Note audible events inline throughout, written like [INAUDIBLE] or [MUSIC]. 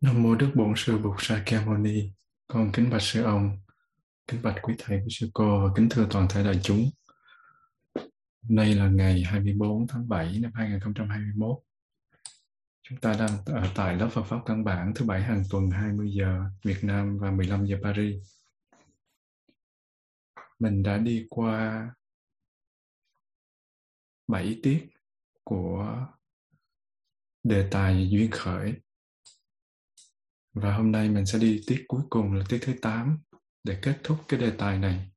Nam mô Đức Bổn Sư Bụt Sa Kia Mâu Ni. Con kính bạch sư ông, kính bạch quý thầy quý sư cô và kính thưa toàn thể đại chúng. Hôm nay là ngày 24 tháng 7 năm 2021. Chúng ta đang ở tại lớp Phật pháp căn bản thứ bảy hàng tuần 20 giờ Việt Nam và 15 giờ Paris. Mình đã đi qua 7 tiết của đề tài duyên khởi và hôm nay mình sẽ đi tiết cuối cùng là tiết thứ 8 để kết thúc cái đề tài này.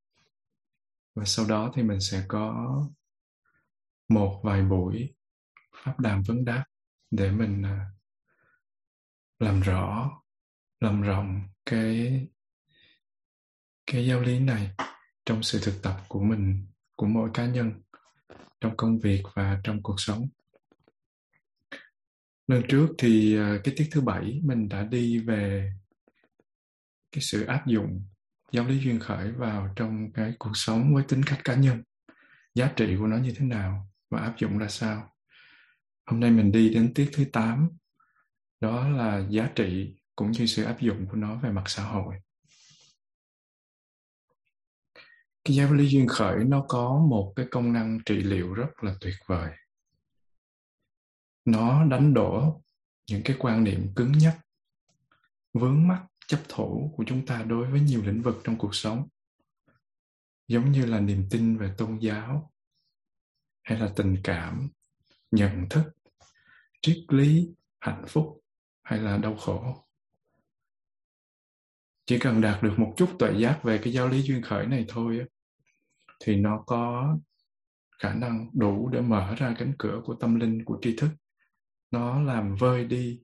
Và sau đó thì mình sẽ có một vài buổi pháp đàm vấn đáp để mình à, làm rõ, làm rộng cái cái giáo lý này trong sự thực tập của mình, của mỗi cá nhân trong công việc và trong cuộc sống. Lần trước thì à, cái tiết thứ bảy mình đã đi về cái sự áp dụng giáo lý duyên khởi vào trong cái cuộc sống với tính cách cá nhân, giá trị của nó như thế nào và áp dụng ra sao. Hôm nay mình đi đến tiết thứ 8, đó là giá trị cũng như sự áp dụng của nó về mặt xã hội. Cái giáo lý duyên khởi nó có một cái công năng trị liệu rất là tuyệt vời nó đánh đổ những cái quan niệm cứng nhắc, vướng mắc, chấp thủ của chúng ta đối với nhiều lĩnh vực trong cuộc sống. Giống như là niềm tin về tôn giáo, hay là tình cảm, nhận thức, triết lý, hạnh phúc, hay là đau khổ. Chỉ cần đạt được một chút tuệ giác về cái giáo lý duyên khởi này thôi thì nó có khả năng đủ để mở ra cánh cửa của tâm linh, của tri thức nó làm vơi đi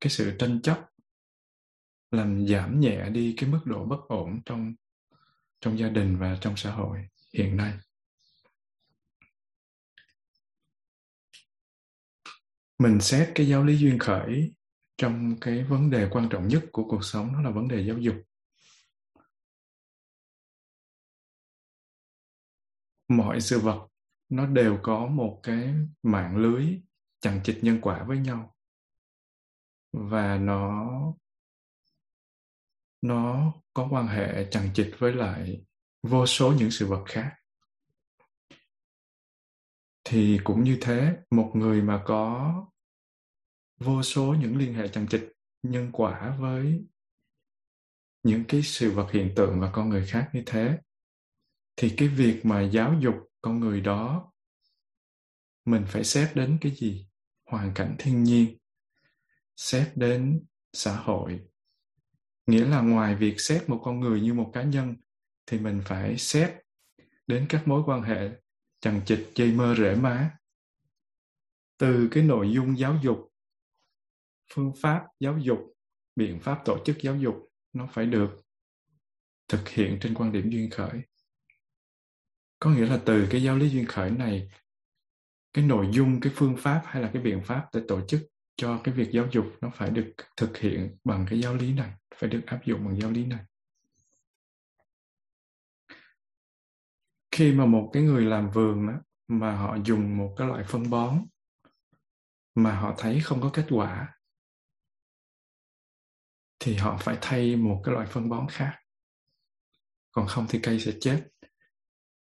cái sự tranh chấp, làm giảm nhẹ đi cái mức độ bất ổn trong trong gia đình và trong xã hội hiện nay. Mình xét cái giáo lý duyên khởi trong cái vấn đề quan trọng nhất của cuộc sống, đó là vấn đề giáo dục. Mọi sự vật nó đều có một cái mạng lưới chẳng chịt nhân quả với nhau. Và nó nó có quan hệ chẳng chịt với lại vô số những sự vật khác. Thì cũng như thế, một người mà có vô số những liên hệ chẳng chịt nhân quả với những cái sự vật hiện tượng và con người khác như thế, thì cái việc mà giáo dục con người đó, mình phải xét đến cái gì? Hoàn cảnh thiên nhiên, xét đến xã hội. Nghĩa là ngoài việc xét một con người như một cá nhân, thì mình phải xét đến các mối quan hệ chằng chịt dây mơ rễ má. Từ cái nội dung giáo dục, phương pháp giáo dục, biện pháp tổ chức giáo dục, nó phải được thực hiện trên quan điểm duyên khởi. Có nghĩa là từ cái giáo lý duyên khởi này cái nội dung cái phương pháp hay là cái biện pháp để tổ chức cho cái việc giáo dục nó phải được thực hiện bằng cái giáo lý này phải được áp dụng bằng giáo lý này. Khi mà một cái người làm vườn đó, mà họ dùng một cái loại phân bón mà họ thấy không có kết quả thì họ phải thay một cái loại phân bón khác. Còn không thì cây sẽ chết.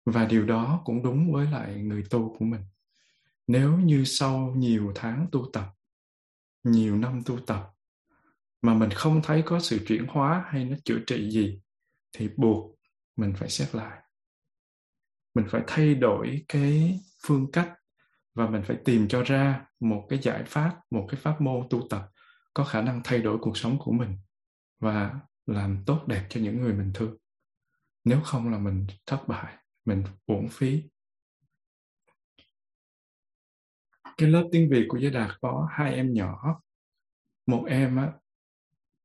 Và điều đó cũng đúng với lại người tu của mình nếu như sau nhiều tháng tu tập, nhiều năm tu tập, mà mình không thấy có sự chuyển hóa hay nó chữa trị gì, thì buộc mình phải xét lại. Mình phải thay đổi cái phương cách và mình phải tìm cho ra một cái giải pháp, một cái pháp môn tu tập có khả năng thay đổi cuộc sống của mình và làm tốt đẹp cho những người mình thương. Nếu không là mình thất bại, mình uổng phí. Cái lớp tiếng Việt của Giới Đạt có hai em nhỏ. Một em á,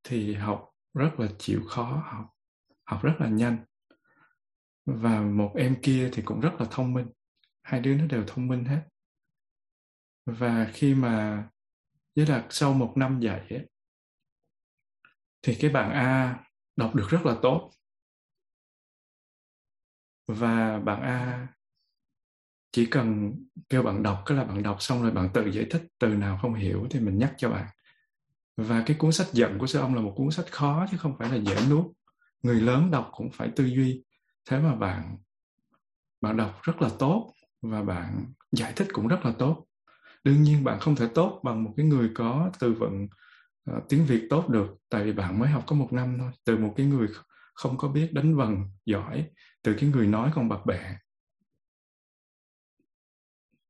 thì học rất là chịu khó học, học rất là nhanh. Và một em kia thì cũng rất là thông minh. Hai đứa nó đều thông minh hết. Và khi mà Giới Đạt sau một năm dạy ấy, thì cái bạn A đọc được rất là tốt. Và bạn A chỉ cần kêu bạn đọc cái là bạn đọc xong rồi bạn tự giải thích từ nào không hiểu thì mình nhắc cho bạn. Và cái cuốn sách giận của sư ông là một cuốn sách khó chứ không phải là dễ nuốt. Người lớn đọc cũng phải tư duy. Thế mà bạn bạn đọc rất là tốt và bạn giải thích cũng rất là tốt. Đương nhiên bạn không thể tốt bằng một cái người có từ vựng uh, tiếng việt tốt được tại vì bạn mới học có một năm thôi. Từ một cái người không có biết đánh vần giỏi từ cái người nói còn bập bẹ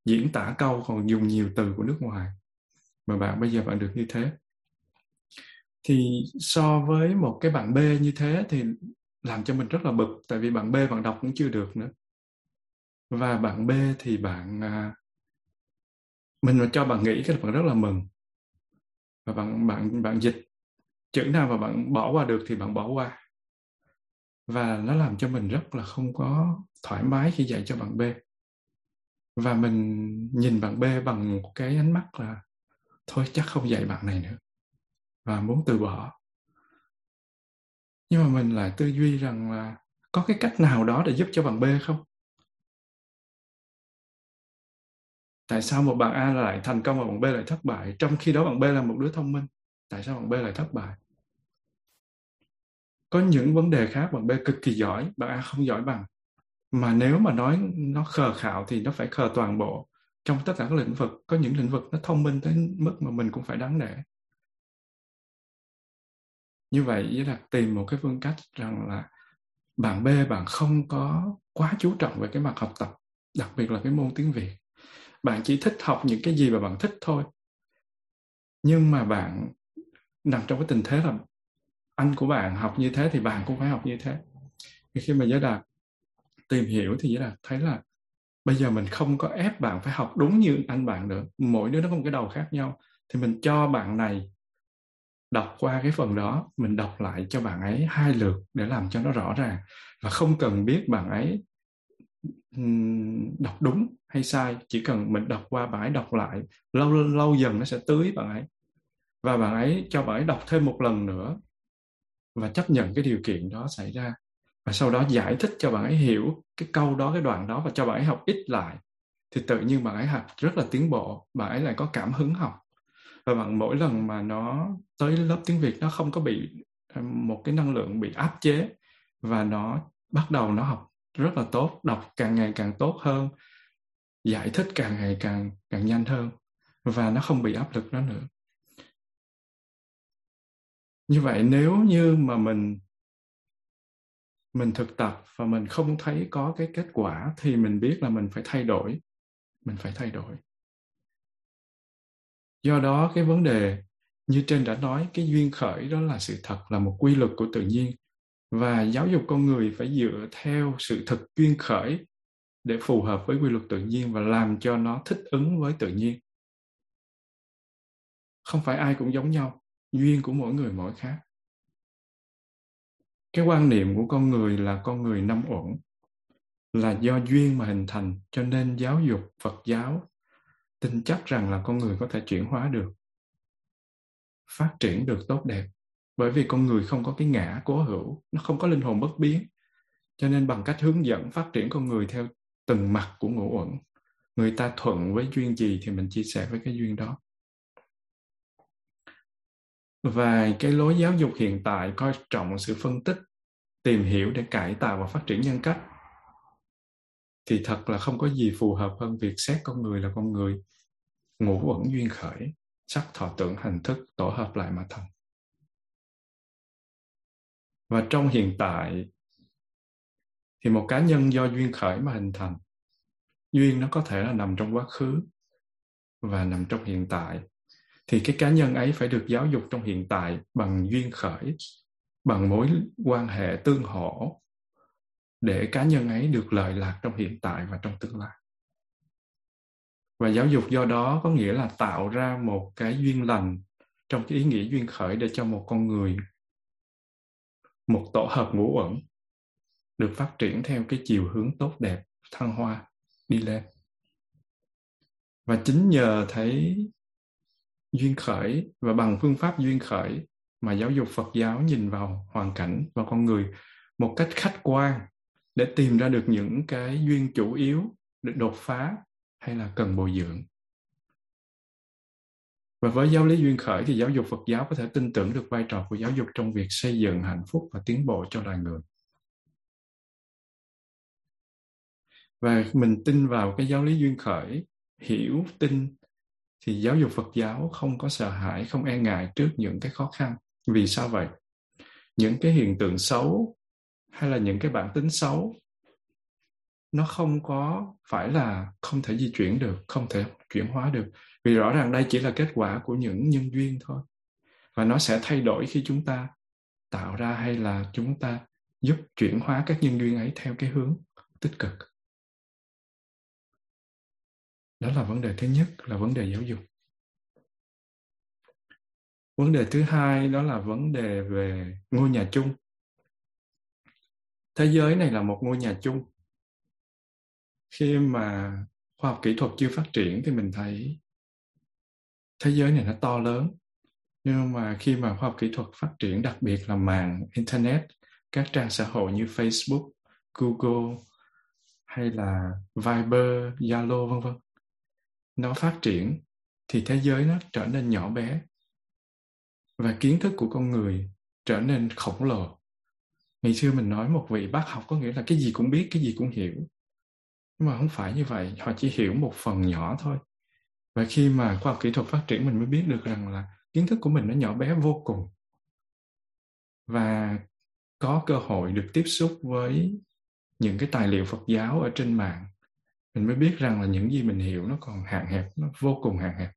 diễn tả câu còn dùng nhiều từ của nước ngoài. Mà bạn, bây giờ bạn được như thế. Thì so với một cái bạn B như thế thì làm cho mình rất là bực, tại vì bạn B bạn đọc cũng chưa được nữa. Và bạn B thì bạn à, mình mà cho bạn nghĩ cái là bạn rất là mừng. Và bạn bạn bạn dịch chữ nào mà bạn bỏ qua được thì bạn bỏ qua. Và nó làm cho mình rất là không có thoải mái khi dạy cho bạn B và mình nhìn bạn B bằng một cái ánh mắt là, thôi, chắc không dạy bạn này nữa. Và muốn từ bỏ. Nhưng mà mình lại tư duy rằng là có cái cách nào đó để giúp cho bạn B không? Tại sao một bạn A lại thành công và bạn B lại thất bại, trong khi đó bạn B là một đứa thông minh? Tại sao bạn B lại thất bại? Có những vấn đề khác bạn B cực kỳ giỏi, bạn A không giỏi bằng mà nếu mà nói nó khờ khạo thì nó phải khờ toàn bộ trong tất cả các lĩnh vực. Có những lĩnh vực nó thông minh tới mức mà mình cũng phải đáng nể. Như vậy với là tìm một cái phương cách rằng là bạn B bạn không có quá chú trọng về cái mặt học tập, đặc biệt là cái môn tiếng Việt. Bạn chỉ thích học những cái gì mà bạn thích thôi. Nhưng mà bạn nằm trong cái tình thế là anh của bạn học như thế thì bạn cũng phải học như thế. Khi mà giới đạt tìm hiểu thì là thấy là bây giờ mình không có ép bạn phải học đúng như anh bạn nữa. Mỗi đứa nó có một cái đầu khác nhau. Thì mình cho bạn này đọc qua cái phần đó, mình đọc lại cho bạn ấy hai lượt để làm cho nó rõ ràng. Và không cần biết bạn ấy đọc đúng hay sai. Chỉ cần mình đọc qua bạn ấy đọc lại lâu lâu dần nó sẽ tưới bạn ấy. Và bạn ấy cho bạn ấy đọc thêm một lần nữa và chấp nhận cái điều kiện đó xảy ra và sau đó giải thích cho bạn ấy hiểu cái câu đó, cái đoạn đó và cho bạn ấy học ít lại. Thì tự nhiên bạn ấy học rất là tiến bộ, bạn ấy lại có cảm hứng học. Và bạn mỗi lần mà nó tới lớp tiếng việt, nó không có bị ờ, một cái năng lượng bị áp chế và nó bắt đầu nó học rất là tốt, đọc càng ngày càng tốt hơn, giải thích càng ngày càng càng nhanh hơn và nó không bị áp lực đó nữa. Như vậy nếu như mà mình mình thực tập và mình không thấy có cái kết quả thì mình biết là mình phải thay đổi. Mình phải thay đổi. Do đó cái vấn đề như trên đã nói, cái duyên khởi đó là sự thật, là một quy luật của tự nhiên. Và giáo dục con người phải dựa theo sự thật duyên khởi để phù hợp với quy luật tự nhiên và làm cho nó thích ứng với tự nhiên. Không phải ai cũng giống nhau, duyên của mỗi người mỗi khác cái quan niệm của con người là con người năm uẩn là do duyên mà hình thành, cho nên giáo dục phật giáo tin chắc rằng là con người có thể chuyển hóa được, phát triển được tốt đẹp. Bởi vì con người không có cái ngã cố hữu, nó không có linh hồn bất biến. Cho nên bằng cách hướng dẫn phát triển con người theo từng mặt của ngũ uẩn, người ta thuận với duyên gì thì mình chia sẻ với cái duyên đó. Và cái lối giáo dục hiện tại coi trọng sự phân tích tìm hiểu để cải tạo và phát triển nhân cách. Thì thật là không có gì phù hợp hơn việc xét con người là con người. Ngũ uẩn duyên khởi, sắc thọ tưởng hành thức tổ hợp lại mà thành. Và trong hiện tại, thì một cá nhân do duyên khởi mà hình thành, duyên nó có thể là nằm trong quá khứ và nằm trong hiện tại. Thì cái cá nhân ấy phải được giáo dục trong hiện tại bằng duyên khởi bằng mối quan hệ tương hỗ để cá nhân ấy được lợi lạc trong hiện tại và trong tương lai. Và giáo dục do đó có nghĩa là tạo ra một cái duyên lành trong cái ý nghĩa duyên khởi để cho một con người, một tổ hợp ngũ uẩn được phát triển theo cái chiều hướng tốt đẹp, thăng hoa, đi lên. Và chính nhờ thấy duyên khởi và bằng phương pháp duyên khởi mà giáo dục Phật giáo nhìn vào hoàn cảnh và con người một cách khách quan để tìm ra được những cái duyên chủ yếu để đột phá hay là cần bồi dưỡng và với giáo lý duyên khởi thì giáo dục Phật giáo có thể tin tưởng được vai trò của giáo dục trong việc xây dựng hạnh phúc và tiến bộ cho loài người. Và mình tin vào cái giáo lý duyên khởi, hiểu, tin thì giáo dục Phật giáo không có sợ hãi, không e ngại trước những cái khó khăn. Vì sao vậy? Những cái hiện tượng xấu hay là những cái bản tính xấu nó không có phải là không thể di chuyển được, không thể chuyển hóa được. Vì rõ ràng đây chỉ là kết quả của những nhân duyên thôi. Và nó sẽ thay đổi khi chúng ta tạo ra hay là chúng ta giúp chuyển hóa các nhân duyên ấy theo cái hướng tích cực. Đó là vấn đề thứ nhất là vấn đề giáo dục. Vấn đề thứ hai đó là vấn đề về ngôi nhà chung. Thế giới này là một ngôi nhà chung. Khi mà khoa học kỹ thuật chưa phát triển thì mình thấy thế giới này nó to lớn. Nhưng mà khi mà khoa học kỹ thuật phát triển đặc biệt là mạng internet các trang xã hội như Facebook, Google hay là Viber, Zalo vân vân nó phát triển thì thế giới nó trở nên nhỏ bé và kiến thức của con người trở nên khổng lồ. Ngày xưa mình nói một vị bác học có nghĩa là cái gì cũng biết, cái gì cũng hiểu. Nhưng mà không phải như vậy họ chỉ hiểu một phần nhỏ thôi. Và khi mà khoa học kỹ thuật phát triển mình mới biết được rằng là kiến thức của mình nó nhỏ bé vô cùng. Và có cơ hội được tiếp xúc với những cái tài liệu Phật giáo ở trên mạng mình mới biết rằng là những gì mình hiểu nó còn hạn hẹp nó vô cùng hạn hẹp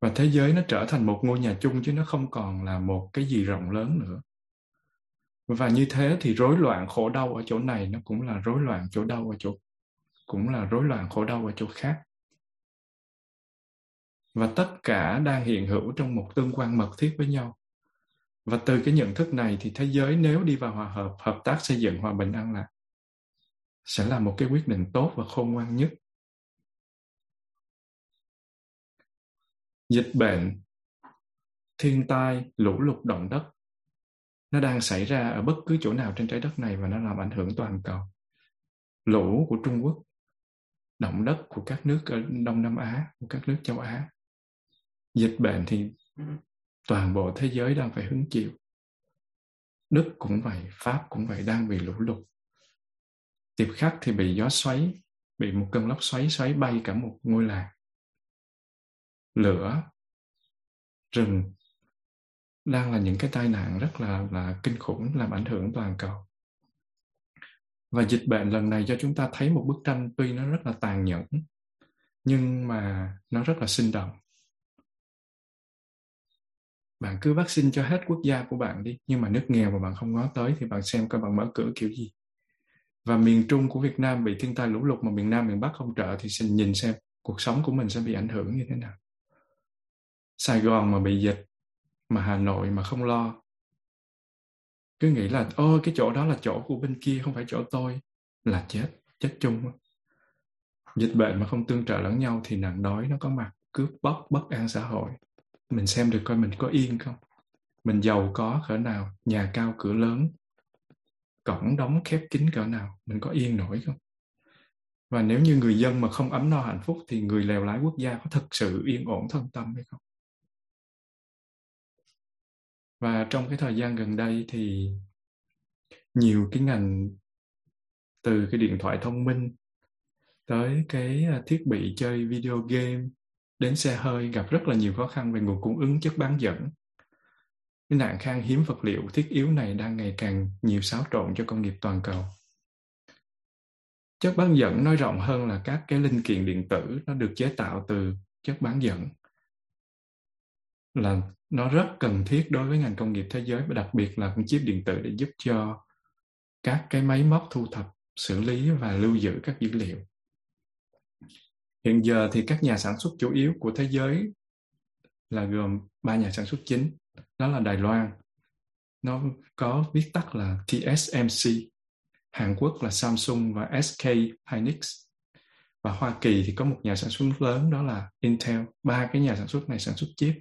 và thế giới nó trở thành một ngôi nhà chung chứ nó không còn là một cái gì rộng lớn nữa. Và như thế thì rối loạn khổ đau ở chỗ này nó cũng là rối loạn chỗ đau ở chỗ, cũng là rối loạn khổ đau ở chỗ khác. Và tất cả đang hiện hữu trong một tương quan mật thiết với nhau. Và từ cái nhận thức này thì thế giới nếu đi vào hòa hợp hợp tác xây dựng hòa bình an lạc sẽ là một cái quyết định tốt và khôn ngoan nhất. Dịch bệnh, thiên tai, lũ lụt, động đất. Nó đang xảy ra ở bất cứ chỗ nào trên trái đất này và nó làm ảnh hưởng toàn cầu. Lũ của Trung Quốc, động đất của các nước ở Đông Nam Á, của các nước châu Á. Dịch bệnh thì toàn bộ thế giới đang phải hứng chịu. Đức cũng vậy, Pháp cũng vậy, đang bị lũ lụt. Tiệp khắc thì bị gió xoáy, bị một cơn lốc xoáy xoáy bay cả một ngôi làng lửa. Rừng đang là những cái tai nạn rất là là kinh khủng, làm ảnh hưởng toàn cầu. Và dịch bệnh lần này cho chúng ta thấy một bức tranh tuy nó rất là tàn nhẫn, nhưng mà nó rất là sinh động. Bạn cứ vaccine cho hết quốc gia của bạn đi, nhưng mà nước nghèo mà bạn không ngó tới thì bạn xem coi bạn mở cửa kiểu gì. Và miền trung của Việt Nam bị thiên tai lũ lụt mà miền Nam miền Bắc không trợ thì xin nhìn xem cuộc sống của mình sẽ bị ảnh hưởng như thế nào. Sài Gòn mà bị dịch, mà Hà Nội mà không lo. Cứ nghĩ là ôi cái chỗ đó là chỗ của bên kia, không phải chỗ tôi. Là chết chết chung dịch bệnh mà không tương trợ lẫn nhau thì nạn đói nó có mặt, cướp bóc bất an xã hội. Mình xem được coi mình có yên không? Mình giàu có cỡ nào, nhà cao cửa lớn, cổng đóng khép kín cỡ nào, mình có yên nổi không? Và nếu như người dân mà không ấm no hạnh phúc thì người lèo lái quốc gia có thực sự yên ổn thân tâm hay không? Và trong cái thời gian gần đây thì nhiều cái ngành từ cái điện thoại thông minh tới cái à, thiết bị chơi video game đến xe hơi gặp rất là nhiều khó khăn về nguồn cung ứng chất bán dẫn. Cái nạn khan hiếm vật liệu thiết yếu này đang ngày càng nhiều xáo trộn cho công nghiệp toàn cầu. Chất bán dẫn nói rộng hơn là các cái linh kiện điện tử nó được chế tạo từ chất bán dẫn là nó rất cần thiết đối với ngành công nghiệp thế giới và đặc biệt là con chip điện tử để giúp cho các cái máy móc thu thập, xử lý và lưu giữ các dữ liệu. Hiện giờ thì các nhà sản xuất chủ yếu của thế giới là gồm ba nhà sản xuất chính, đó là Đài Loan, nó có viết tắt là TSMC, Hàn Quốc là Samsung và SK Hynix, và Hoa Kỳ thì có một nhà sản xuất lớn đó là Intel. Ba cái nhà sản xuất này sản xuất chip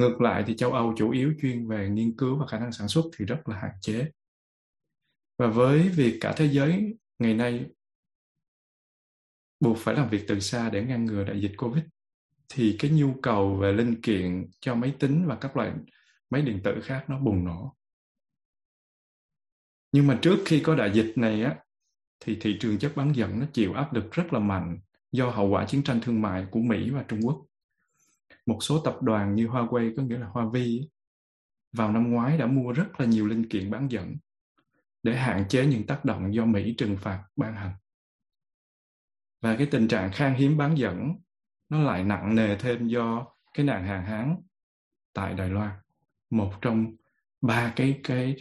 Ngược lại thì châu Âu chủ yếu chuyên về nghiên cứu và khả năng sản xuất thì rất là hạn chế. Và với việc cả thế giới ngày nay buộc phải làm việc từ xa để ngăn ngừa đại dịch Covid, thì cái nhu cầu về linh kiện cho máy tính và các loại máy điện tử khác nó bùng nổ nhưng mà trước khi có đại dịch này á, thì thị trường chất bán dẫn nó chịu áp lực rất là mạnh do hậu quả chiến tranh thương mại của Mỹ và Trung Quốc. Một số tập đoàn như Huawei, có nghĩa là Hoa Vi vào năm ngoái đã mua rất là nhiều linh kiện bán dẫn để hạn chế những tác động do Mỹ trừng phạt ban hành. Và cái tình trạng khan hiếm bán dẫn nó lại nặng nề thêm do cái nạn hàng hán tại Đài Loan. Một trong ba cái cái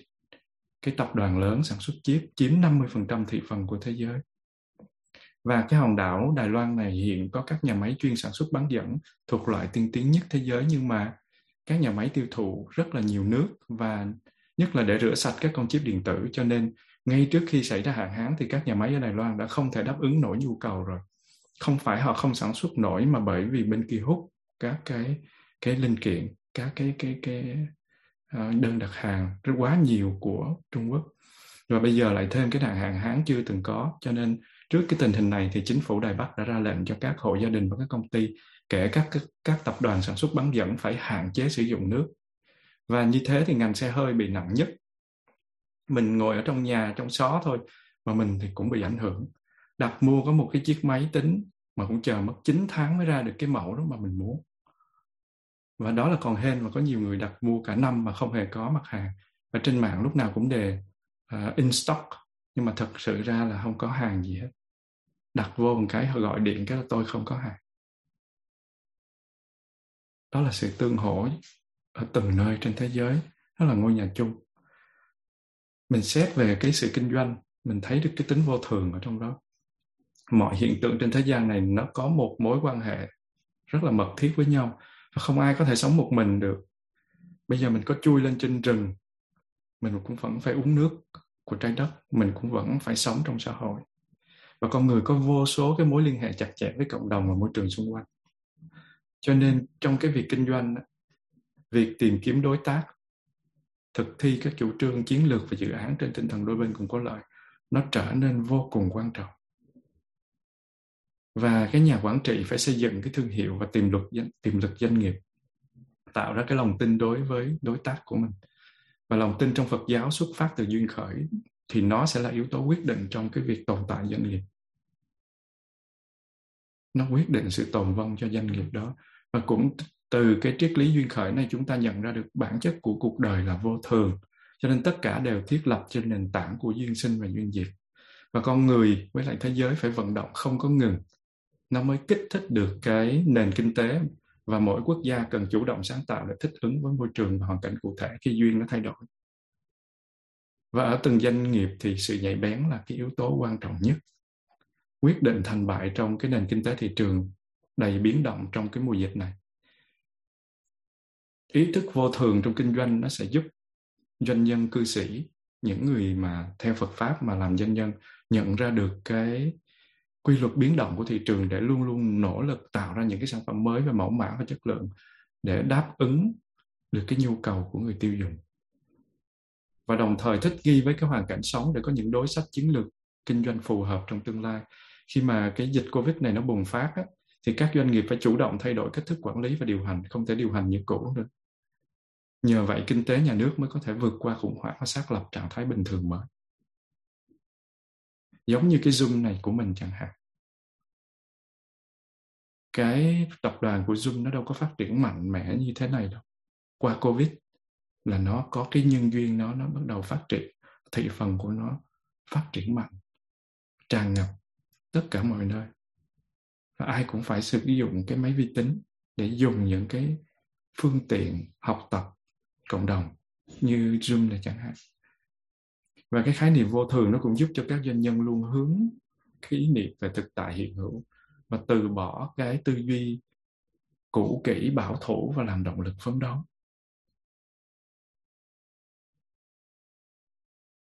cái tập đoàn lớn sản xuất chip, chiếm 50% thị phần của thế giới. Và cái hòn đảo Đài Loan này hiện có các nhà máy chuyên sản xuất bán dẫn thuộc loại tiên tiến nhất thế giới nhưng mà các nhà máy tiêu thụ rất là nhiều nước và nhất là để rửa sạch các con chip điện tử cho nên ngay trước khi xảy ra hạn hán thì các nhà máy ở Đài Loan đã không thể đáp ứng nổi nhu cầu rồi. Không phải họ không sản xuất nổi mà bởi vì bên kia hút các cái cái linh kiện, các cái cái cái ờ, đơn đặt hàng rất quá nhiều của Trung Quốc. Và bây giờ lại thêm cái nạn hạn hán chưa từng có cho nên trước cái tình hình này thì chính phủ Đài Bắc đã ra lệnh cho các hộ gia đình và các công ty kể các các, các tập đoàn sản xuất bán dẫn phải hạn chế sử dụng nước. Và như thế thì ngành xe hơi bị nặng nhất. Mình ngồi ở trong nhà trong xó thôi mà mình thì cũng bị ảnh hưởng. Đặt mua có một cái chiếc máy tính mà cũng chờ mất 9 tháng mới ra được cái mẫu đó mà mình muốn và đó là còn hên mà có nhiều người đặt mua cả năm mà không hề có mặt hàng. Và trên mạng lúc nào cũng đề uh, in stock nhưng mà thật sự ra là không có hàng gì hết đặt vô một cái họ gọi điện cái là tôi không có hàng. Đó là sự tương hỗ ở từng nơi trên thế giới, đó là ngôi nhà chung. Mình xét về cái sự kinh doanh, mình thấy được cái tính vô thường ở trong đó. Mọi hiện tượng trên thế gian này nó có một mối quan hệ rất là mật thiết với nhau và không ai có thể sống một mình được. Bây giờ mình có chui lên trên rừng, mình cũng vẫn phải uống nước của trái đất, mình cũng vẫn phải sống trong xã hội và con người có vô số cái mối liên hệ chặt chẽ với cộng đồng và môi trường xung quanh. Cho nên trong cái việc kinh doanh việc tìm kiếm đối tác, thực thi các chủ trương chiến lược và dự án trên tinh thần đôi bên cùng có lợi, nó trở nên vô cùng quan trọng. Và cái nhà quản trị phải xây dựng cái thương hiệu và tiềm lực tiềm lực doanh nghiệp, tạo ra cái lòng tin đối với đối tác của mình. Và lòng tin trong Phật giáo xuất phát từ duyên khởi thì nó sẽ là yếu tố quyết định trong cái việc tồn tại doanh nghiệp nó quyết định sự tồn vong cho doanh nghiệp đó. Và cũng từ cái triết lý duyên khởi này chúng ta nhận ra được bản chất của cuộc đời là vô thường. Cho nên tất cả đều thiết lập trên nền tảng của duyên sinh và duyên diệt. Và con người với lại thế giới phải vận động không có ngừng. Nó mới kích thích được cái nền kinh tế và mỗi quốc gia cần chủ động sáng tạo để thích ứng với môi trường và hoàn cảnh cụ thể khi duyên nó thay đổi. Và ở từng doanh nghiệp thì sự nhạy bén là cái yếu tố quan trọng nhất quyết định thành bại trong cái nền kinh tế thị trường đầy biến động trong cái mùa dịch này. Ý thức vô thường trong kinh doanh nó sẽ giúp doanh nhân, cư sĩ, những người mà theo Phật pháp mà làm doanh nhân nhận ra được cái quy luật biến động của thị trường để luôn luôn nỗ lực tạo ra những cái sản phẩm mới và mẫu mã và chất lượng để đáp ứng được cái nhu cầu của người tiêu dùng. Và đồng thời thích nghi với cái hoàn cảnh sống để có những đối sách chiến lược kinh doanh phù hợp trong tương lai khi mà cái dịch covid này nó bùng phát á, thì các doanh nghiệp phải chủ động thay đổi cách thức quản lý và điều hành không thể điều hành như cũ nữa nhờ vậy kinh tế nhà nước mới có thể vượt qua khủng hoảng và xác lập trạng thái bình thường mới. Giống như cái zoom này của mình chẳng hạn. Cái tập đoàn của zoom nó đâu có phát triển mạnh mẽ như thế này đâu. Qua covid là nó có cái nhân duyên nó nó bắt đầu phát triển thị phần của nó phát triển mạnh tràn ngập tất cả mọi nơi và ai cũng phải sử dụng cái máy vi tính để dùng những cái phương tiện học tập cộng đồng như Zoom này chẳng hạn. Và cái khái niệm vô thường nó cũng giúp cho các doanh nhân luôn hướng cái ý niệm về thực tại hiện hữu và từ bỏ cái tư duy cũ kỹ, bảo thủ và làm động lực phấn đấu.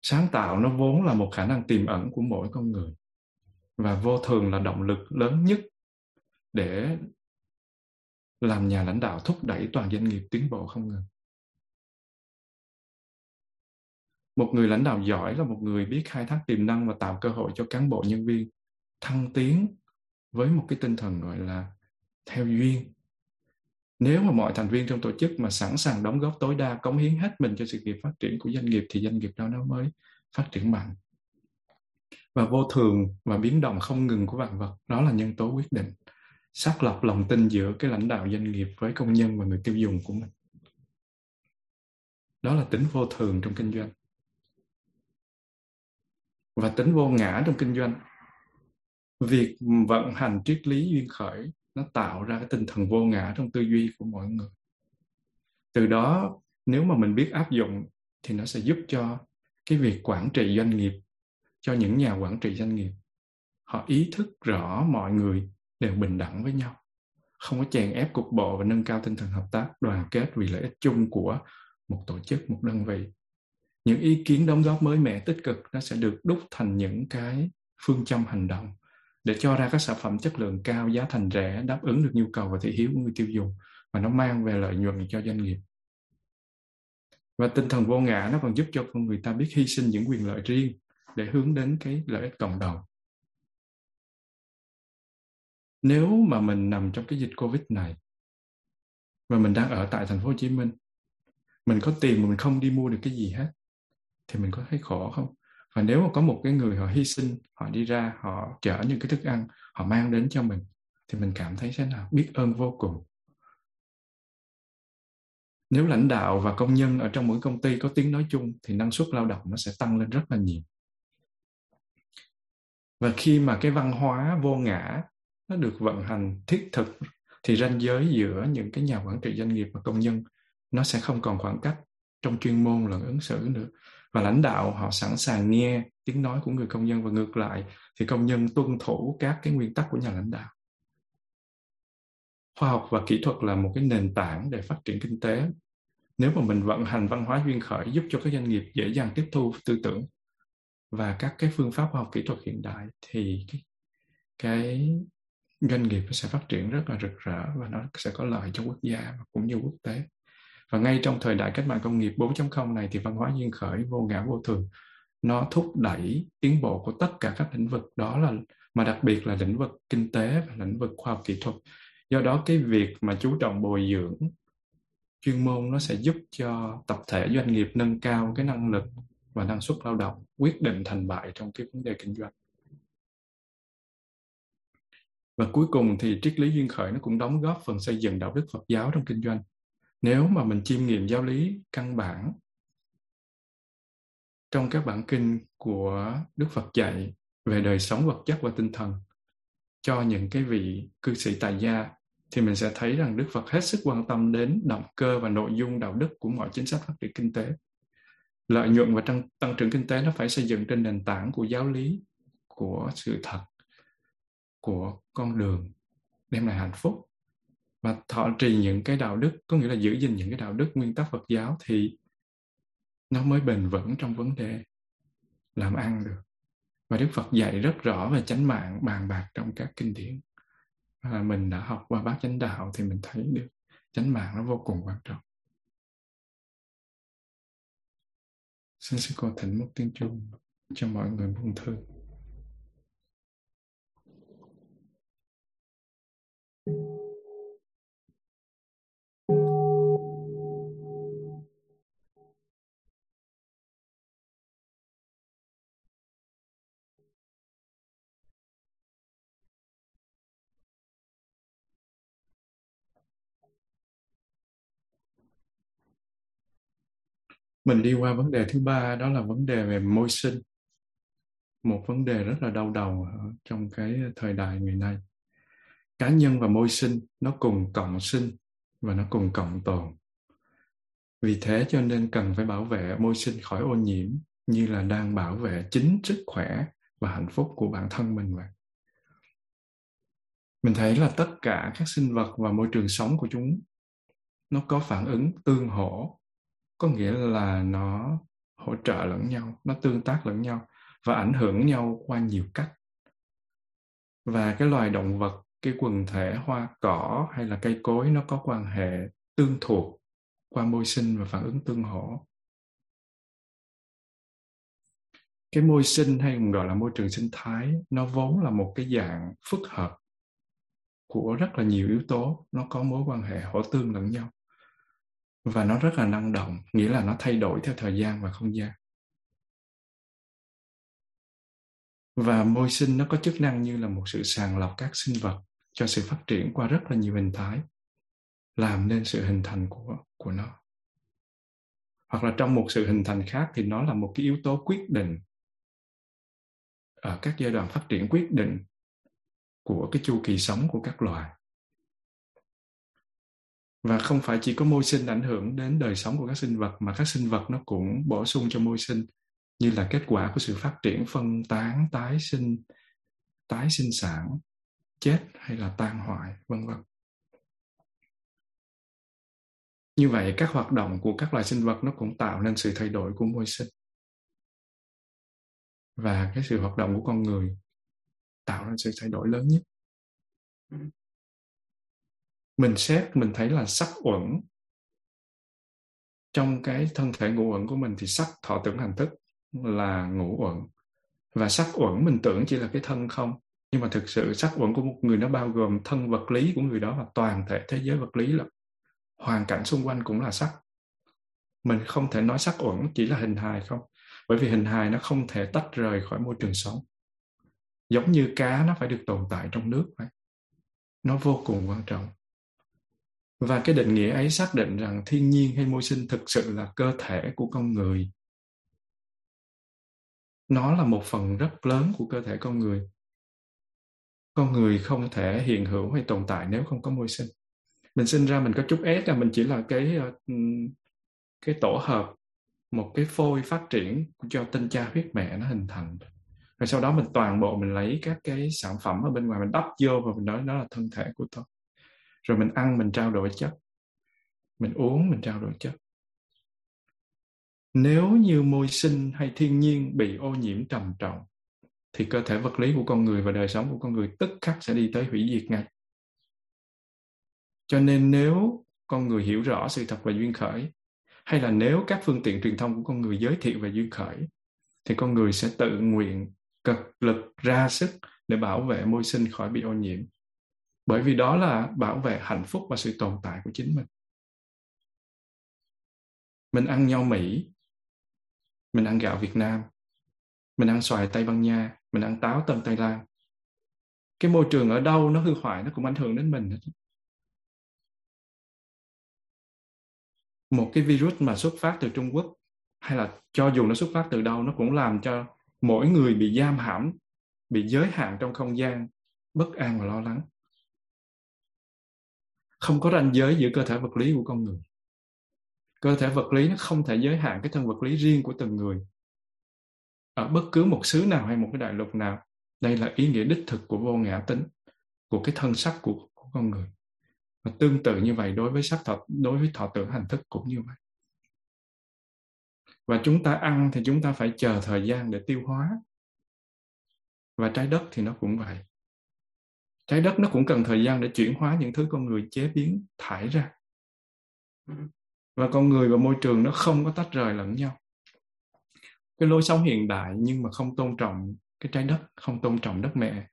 Sáng tạo nó vốn là một khả năng tiềm ẩn của mỗi con người và vô thường là động lực lớn nhất để làm nhà lãnh đạo thúc đẩy toàn doanh nghiệp tiến bộ không ngừng. Một người lãnh đạo giỏi là một người biết khai thác tiềm năng và tạo cơ hội cho cán bộ nhân viên thăng tiến với một cái tinh thần gọi là theo duyên nếu mà mọi thành viên trong tổ chức mà sẵn sàng đóng góp tối đa cống hiến hết mình cho sự nghiệp phát triển của doanh nghiệp thì doanh nghiệp đó nó mới phát triển mạnh và vô thường và biến động không ngừng của vạn vật. Đó là nhân tố quyết định. Xác lập lòng tin giữa cái lãnh đạo doanh nghiệp với công nhân và người tiêu dùng của mình. Đó là tính vô thường trong kinh doanh. Và tính vô ngã trong kinh doanh. Việc vận hành triết lý duyên khởi, nó tạo ra cái tinh thần vô ngã trong tư duy của mọi người. Từ đó, nếu mà mình biết áp dụng thì nó sẽ giúp cho cái việc quản trị doanh nghiệp cho những nhà quản trị doanh nghiệp. Họ ý thức rõ mọi người đều bình đẳng với nhau, không có chèn ép cục bộ và nâng cao tinh thần hợp tác đoàn kết vì lợi ích chung của một tổ chức, một đơn vị. Những ý kiến đóng góp mới mẻ tích cực nó sẽ được đúc thành những cái phương châm hành động để cho ra các sản phẩm chất lượng cao, giá thành rẻ, đáp ứng được nhu cầu và thị hiếu của người tiêu dùng và nó mang về lợi nhuận cho doanh nghiệp. Và tinh thần vô ngã nó còn giúp cho con người ta biết hy sinh những quyền lợi riêng để hướng đến cái lợi ích cộng đồng. Nếu mà mình nằm trong cái dịch covid này và mình đang ở tại thành phố hồ chí minh, mình có tiền mà mình không đi mua được cái gì hết, thì mình có thấy khổ không? Và nếu mà có một cái người họ hy sinh, họ đi ra, họ chở những cái thức ăn, họ mang đến cho mình, thì mình cảm thấy thế nào? Biết ơn vô cùng. Nếu lãnh đạo và công nhân ở trong mỗi công ty có tiếng nói chung, thì năng suất lao động nó sẽ tăng lên rất là nhiều và khi mà cái văn hóa vô ngã nó được vận hành thiết thực, thì ranh giới giữa những cái nhà quản trị doanh nghiệp và công nhân nó sẽ không còn khoảng cách trong chuyên môn lẫn ứng xử nữa. Và lãnh đạo họ sẵn sàng nghe tiếng nói của người công nhân và ngược lại, thì công nhân tuân thủ các cái nguyên tắc của nhà lãnh đạo. Khoa học và kỹ thuật là một cái nền tảng để phát triển kinh tế. Nếu mà mình vận hành văn hóa duyên khởi giúp cho các doanh nghiệp dễ dàng tiếp thu tư tưởng và các cái phương pháp khoa học kỹ thuật hiện đại thì cái, cái doanh nghiệp nó sẽ phát triển rất là rực rỡ và nó sẽ có lợi cho quốc gia và cũng như quốc tế. Và ngay trong thời đại cách mạng công nghiệp 4.0 này thì văn hóa duyên khởi vô ngã vô thường nó thúc đẩy tiến bộ của tất cả các lĩnh vực. Đó là mà đặc biệt là lĩnh vực kinh tế và lĩnh vực khoa học kỹ thuật. Do đó cái việc mà chú trọng bồi dưỡng chuyên môn nó sẽ giúp cho tập thể doanh nghiệp nâng cao cái năng lực và năng suất lao động quyết định thành bại trong cái vấn đề kinh doanh và cuối cùng thì triết lý duyên khởi nó cũng đóng góp phần xây dựng đạo đức Phật giáo trong kinh doanh nếu mà mình chiêm nghiệm giáo lý căn bản trong các bản kinh của Đức Phật dạy về đời sống vật chất và tinh thần cho những cái vị cư sĩ tài gia, thì mình sẽ thấy rằng Đức Phật hết sức quan tâm đến động cơ và nội dung đạo đức của mọi chính sách phát triển kinh tế. Lợi nhuận và tăng, tăng trưởng kinh tế nó phải xây dựng trên nền tảng của giáo lý, của sự thật, của con đường đem lại hạnh phúc. Và thọ trì những cái đạo đức có nghĩa là giữ gìn những cái đạo đức nguyên tắc Phật giáo thì nó mới bền vững trong vấn đề làm ăn được. Và Đức Phật dạy rất rõ về chánh mạng bàn bạc trong các kinh điển. Và mình đã học qua bát chánh đạo thì mình thấy được chánh mạng nó vô cùng quan trọng. Xin sư cô thỉnh một tiếng chuông cho mọi người buông thư mình đi qua vấn đề thứ ba, đó là vấn đề về môi sinh một vấn đề rất là đau đầu trong cái thời đại ngày nay. Cá nhân và môi sinh nó cùng cộng sinh và nó cùng cộng tồn. Vì thế cho nên cần phải bảo vệ môi sinh khỏi ô nhiễm, như là đang bảo vệ chính sức khỏe và hạnh phúc của bản thân mình vậy mình thấy là tất cả các sinh vật và môi trường sống của chúng, nó có phản ứng tương hỗ có nghĩa là nó hỗ trợ lẫn nhau, nó tương tác lẫn nhau và ảnh hưởng nhau qua nhiều cách. Và cái loài động vật, cái quần thể hoa cỏ hay là cây cối nó có quan hệ tương thuộc qua môi sinh và phản ứng tương hỗ. Cái môi sinh hay còn gọi là môi trường sinh thái, nó vốn là một cái dạng phức hợp của rất là nhiều yếu tố, nó có mối quan hệ hỗ tương lẫn nhau và nó rất là năng động, nghĩa là nó thay đổi theo thời gian và không gian. Và môi sinh nó có chức năng như là một sự sàng lọc các sinh vật cho sự phát triển qua rất là nhiều hình thái, làm nên sự hình thành của của nó. Hoặc là trong một sự hình thành khác thì nó là một cái yếu tố quyết định ở các giai đoạn phát triển quyết định của cái chu kỳ sống của các loài và không phải chỉ có môi sinh ảnh hưởng đến đời sống của các sinh vật, mà các sinh vật nó cũng bổ sung cho môi sinh, như là kết quả của sự phát triển phân tán, tái sinh tái sinh sản, chết hay là tan hoại, vân vân. Như vậy, các hoạt động của các loài sinh vật nó cũng tạo nên sự thay đổi của môi sinh. Và cái sự hoạt động của con người tạo nên sự thay đổi lớn nhất. Ừ mình xét, mình thấy là sắc uẩn. Trong cái thân thể ngũ uẩn của mình thì sắc thọ tưởng hành thức là ngũ uẩn. Và sắc uẩn mình tưởng chỉ là cái thân không. Nhưng mà thực sự sắc uẩn của một người nó bao gồm thân vật lý của người đó và toàn thể thế giới vật lý là hoàn cảnh xung quanh cũng là sắc. Mình không thể nói sắc uẩn chỉ là hình hài không. Bởi vì hình hài nó không thể tách rời khỏi môi trường sống. Giống như cá nó phải được tồn tại trong nước phải nó vô cùng quan trọng và cái định nghĩa ấy xác định rằng thiên nhiên hay môi sinh thực sự là cơ thể của con người. Nó là một phần rất lớn của cơ thể con người. Con người không thể hiện hữu hay tồn tại nếu không có môi sinh. Mình sinh ra mình có chút ép là mình chỉ là cái ờ, cái tổ hợp, một cái phôi phát triển cho tinh cha huyết mẹ nó hình thành. Rồi sau đó mình toàn bộ mình lấy các cái sản phẩm ở bên ngoài, mình đắp vô và mình nói nó là thân thể của tôi rồi mình ăn, mình trao đổi chất. Mình uống, mình trao đổi chất. Nếu như môi sinh hay thiên nhiên bị ô nhiễm trầm trọng, thì cơ thể vật lý của con người và đời sống của con người tức khắc sẽ đi tới hủy diệt ngay. Cho nên nếu con người hiểu rõ sự thật về duyên khởi, hay là nếu các phương tiện truyền thông của con người giới thiệu về duyên khởi, thì con người sẽ tự nguyện cực lực ra sức để bảo vệ môi sinh khỏi bị ô nhiễm bởi vì đó là bảo vệ hạnh phúc và sự tồn tại của chính mình. Mình ăn nho mỹ, mình ăn gạo việt nam, mình ăn xoài tây ban nha, mình ăn táo tân tây lan. Cái môi trường ở đâu nó hư hoại, nó cũng ảnh hưởng đến mình một cái virus mà xuất phát từ Trung Quốc, hay là cho dù nó xuất phát từ đâu, nó cũng làm cho mỗi người bị giam hãm, bị giới hạn trong không gian, bất an và lo lắng không có ranh giới giữa cơ thể vật lý của con người. Cơ thể vật lý nó không thể giới hạn cái thân vật lý riêng của từng người. Ở bất cứ một xứ nào hay một cái đại lục nào đây là ý nghĩa đích thực của vô ngã tính của cái thân sắc của, của con người. Và tương tự như vậy đối với sắc thọ đối với thọ tưởng hành thức cũng như vậy. Và chúng ta ăn thì chúng ta phải chờ thời gian để tiêu hóa. Và trái đất thì nó cũng vậy trái đất nó cũng cần thời gian để chuyển hóa những thứ con người chế biến thải ra. Và con người và môi trường nó không có tách rời lẫn nhau. Cái lối sống hiện đại nhưng mà không tôn trọng cái trái đất không tôn trọng đất mẹ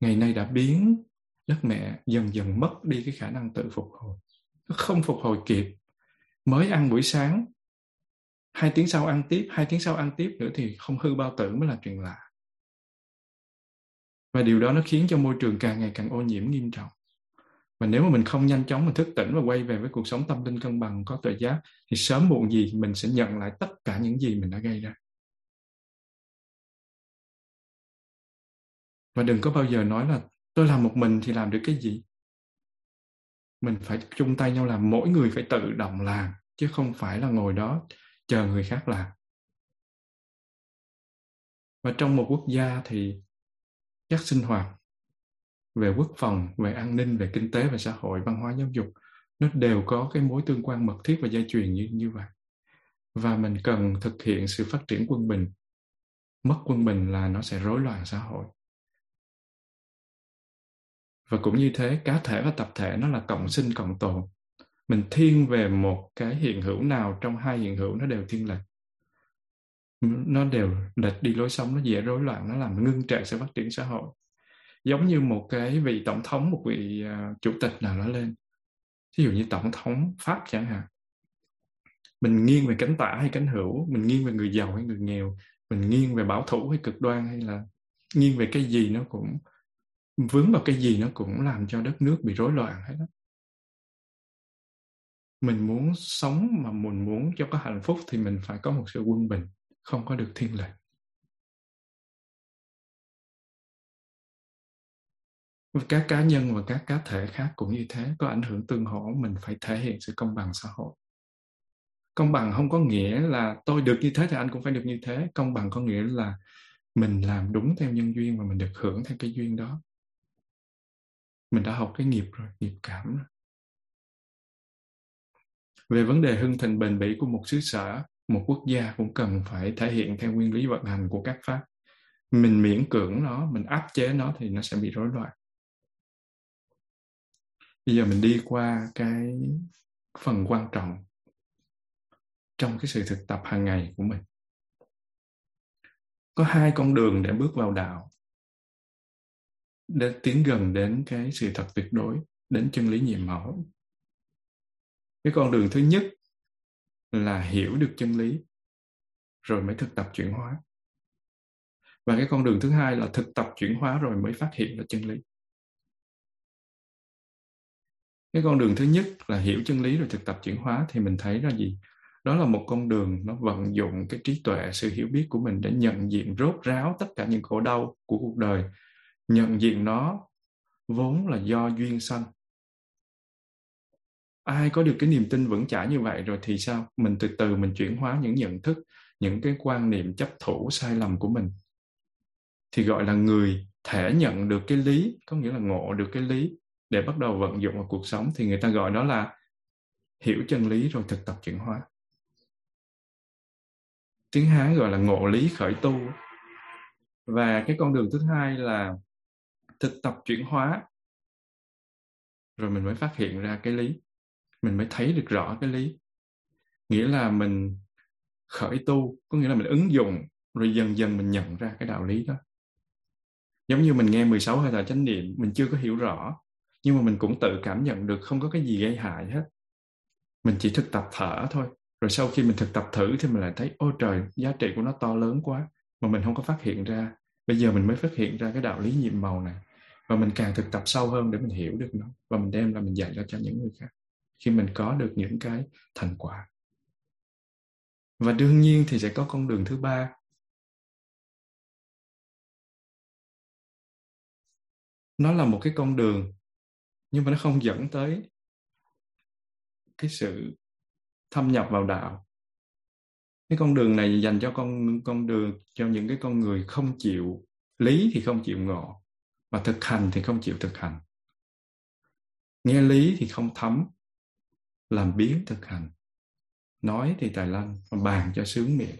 ngày nay đã biến đất mẹ dần dần mất đi cái khả năng tự phục hồi. Nó không phục hồi kịp. Mới ăn buổi sáng hai tiếng sau ăn tiếp hai tiếng sau ăn tiếp nữa thì không hư bao tử mới là chuyện lạ và điều đó nó khiến cho môi trường càng ngày càng ô nhiễm nghiêm trọng. Và nếu mà mình không nhanh chóng, mình thức tỉnh và quay về với cuộc sống tâm linh cân bằng, có tuệ giác thì sớm muộn gì mình sẽ nhận lại tất cả những gì mình đã gây ra. Và đừng có bao giờ nói là tôi làm một mình thì làm được cái gì. Mình phải chung tay nhau làm, mỗi người phải tự động làm, chứ không phải là ngồi đó chờ người khác làm. Và trong một quốc gia thì các sinh hoạt về quốc phòng, về an ninh, về kinh tế, về xã hội, văn hóa, giáo dục, nó đều có cái mối tương quan mật thiết và dây chuyền như như vậy. Và mình cần thực hiện sự phát triển quân bình. Mất quân bình là nó sẽ rối loạn xã hội. Và cũng như thế, cá thể và tập thể nó là cộng sinh, cộng tồn. Mình thiên về một cái hiện hữu nào trong hai hiện hữu nó đều thiên lệch nó đều lệch đi lối sống nó dễ rối loạn nó làm ngưng trệ sự phát triển xã hội. Giống như một cái vị tổng thống một vị uh, chủ tịch nào đó lên. Ví dụ như tổng thống pháp chẳng hạn. Mình nghiêng về cánh tả hay cánh hữu mình nghiêng về người giàu hay người nghèo mình nghiêng về bảo thủ hay cực đoan hay là nghiêng về cái gì nó cũng vướng vào cái gì nó cũng làm cho đất nước bị rối loạn hết đó mình muốn sống mà mình muốn cho có hạnh phúc thì mình phải có một sự quân bình không có được thiên lệch các cá nhân và các cá thể khác cũng như thế, có ảnh hưởng tương hỗ, mình phải thể hiện sự công bằng xã hội. Công bằng không có nghĩa là tôi được như thế thì anh cũng phải được như thế. Công bằng có nghĩa là mình làm đúng theo nhân duyên và mình được hưởng theo cái duyên đó. Mình đã học cái nghiệp rồi, nghiệp cảm rồi. Về vấn đề hưng thịnh bền bỉ của một xứ sở một quốc gia cũng cần phải thể hiện theo nguyên lý vận hành của các pháp. Mình miễn cưỡng nó, mình áp chế nó thì nó sẽ bị rối loạn. Bây giờ mình đi qua cái phần quan trọng trong cái sự thực tập hàng ngày của mình. Có hai con đường để bước vào đạo. Để tiến gần đến cái sự thật tuyệt đối, đến chân lý nhiệm mẫu cái con đường thứ nhất là hiểu được chân lý, rồi mới thực tập chuyển hóa. Và cái con đường thứ hai là thực tập chuyển hóa rồi mới phát hiện ra chân lý. Cái con đường thứ nhất là hiểu chân lý rồi thực tập chuyển hóa thì mình thấy ra gì? Đó là một con đường nó vận dụng cái trí tuệ, sự hiểu biết của mình để nhận diện, rốt ráo tất cả những khổ đau của cuộc đời. Nhận diện nó vốn là do duyên sanh ai có được cái niềm tin vững chãi như vậy rồi thì sao? Mình từ từ mình chuyển hóa những nhận thức, những cái quan niệm chấp thủ sai lầm của mình. Thì gọi là người thể nhận được cái lý, có nghĩa là ngộ được cái lý để bắt đầu vận dụng vào cuộc sống thì người ta gọi đó là hiểu chân lý rồi thực tập chuyển hóa. Tiếng hán gọi là ngộ lý khởi tu. Và cái con đường thứ hai là thực tập chuyển hóa. Rồi mình mới phát hiện ra cái lý mình mới thấy được rõ cái lý. Nghĩa là mình khởi tu, có nghĩa là mình ứng dụng, rồi dần dần mình nhận ra cái đạo lý đó. Giống như mình nghe 16 hơi thở chánh niệm, mình chưa có hiểu rõ, nhưng mà mình cũng tự cảm nhận được không có cái gì gây hại hết. Mình chỉ thực tập thở thôi, rồi sau khi mình thực tập thử thì mình lại thấy, ôi trời, giá trị của nó to lớn quá, mà mình không có phát hiện ra. Bây giờ mình mới phát hiện ra cái đạo lý nhiệm màu này, và mình càng thực tập sâu hơn để mình hiểu được nó, và mình đem ra mình dạy ra cho những người khác khi mình có được những cái thành quả. Và đương nhiên thì sẽ có con đường thứ ba. Nó là một cái con đường, nhưng mà nó không dẫn tới cái sự thâm nhập vào đạo. Cái con đường này dành cho con con đường, cho những cái con người không chịu lý thì không chịu ngộ, mà thực hành thì không chịu thực hành. Nghe lý thì không thấm làm biến thực hành. Nói thì tài lanh, mà bàn cho sướng miệng.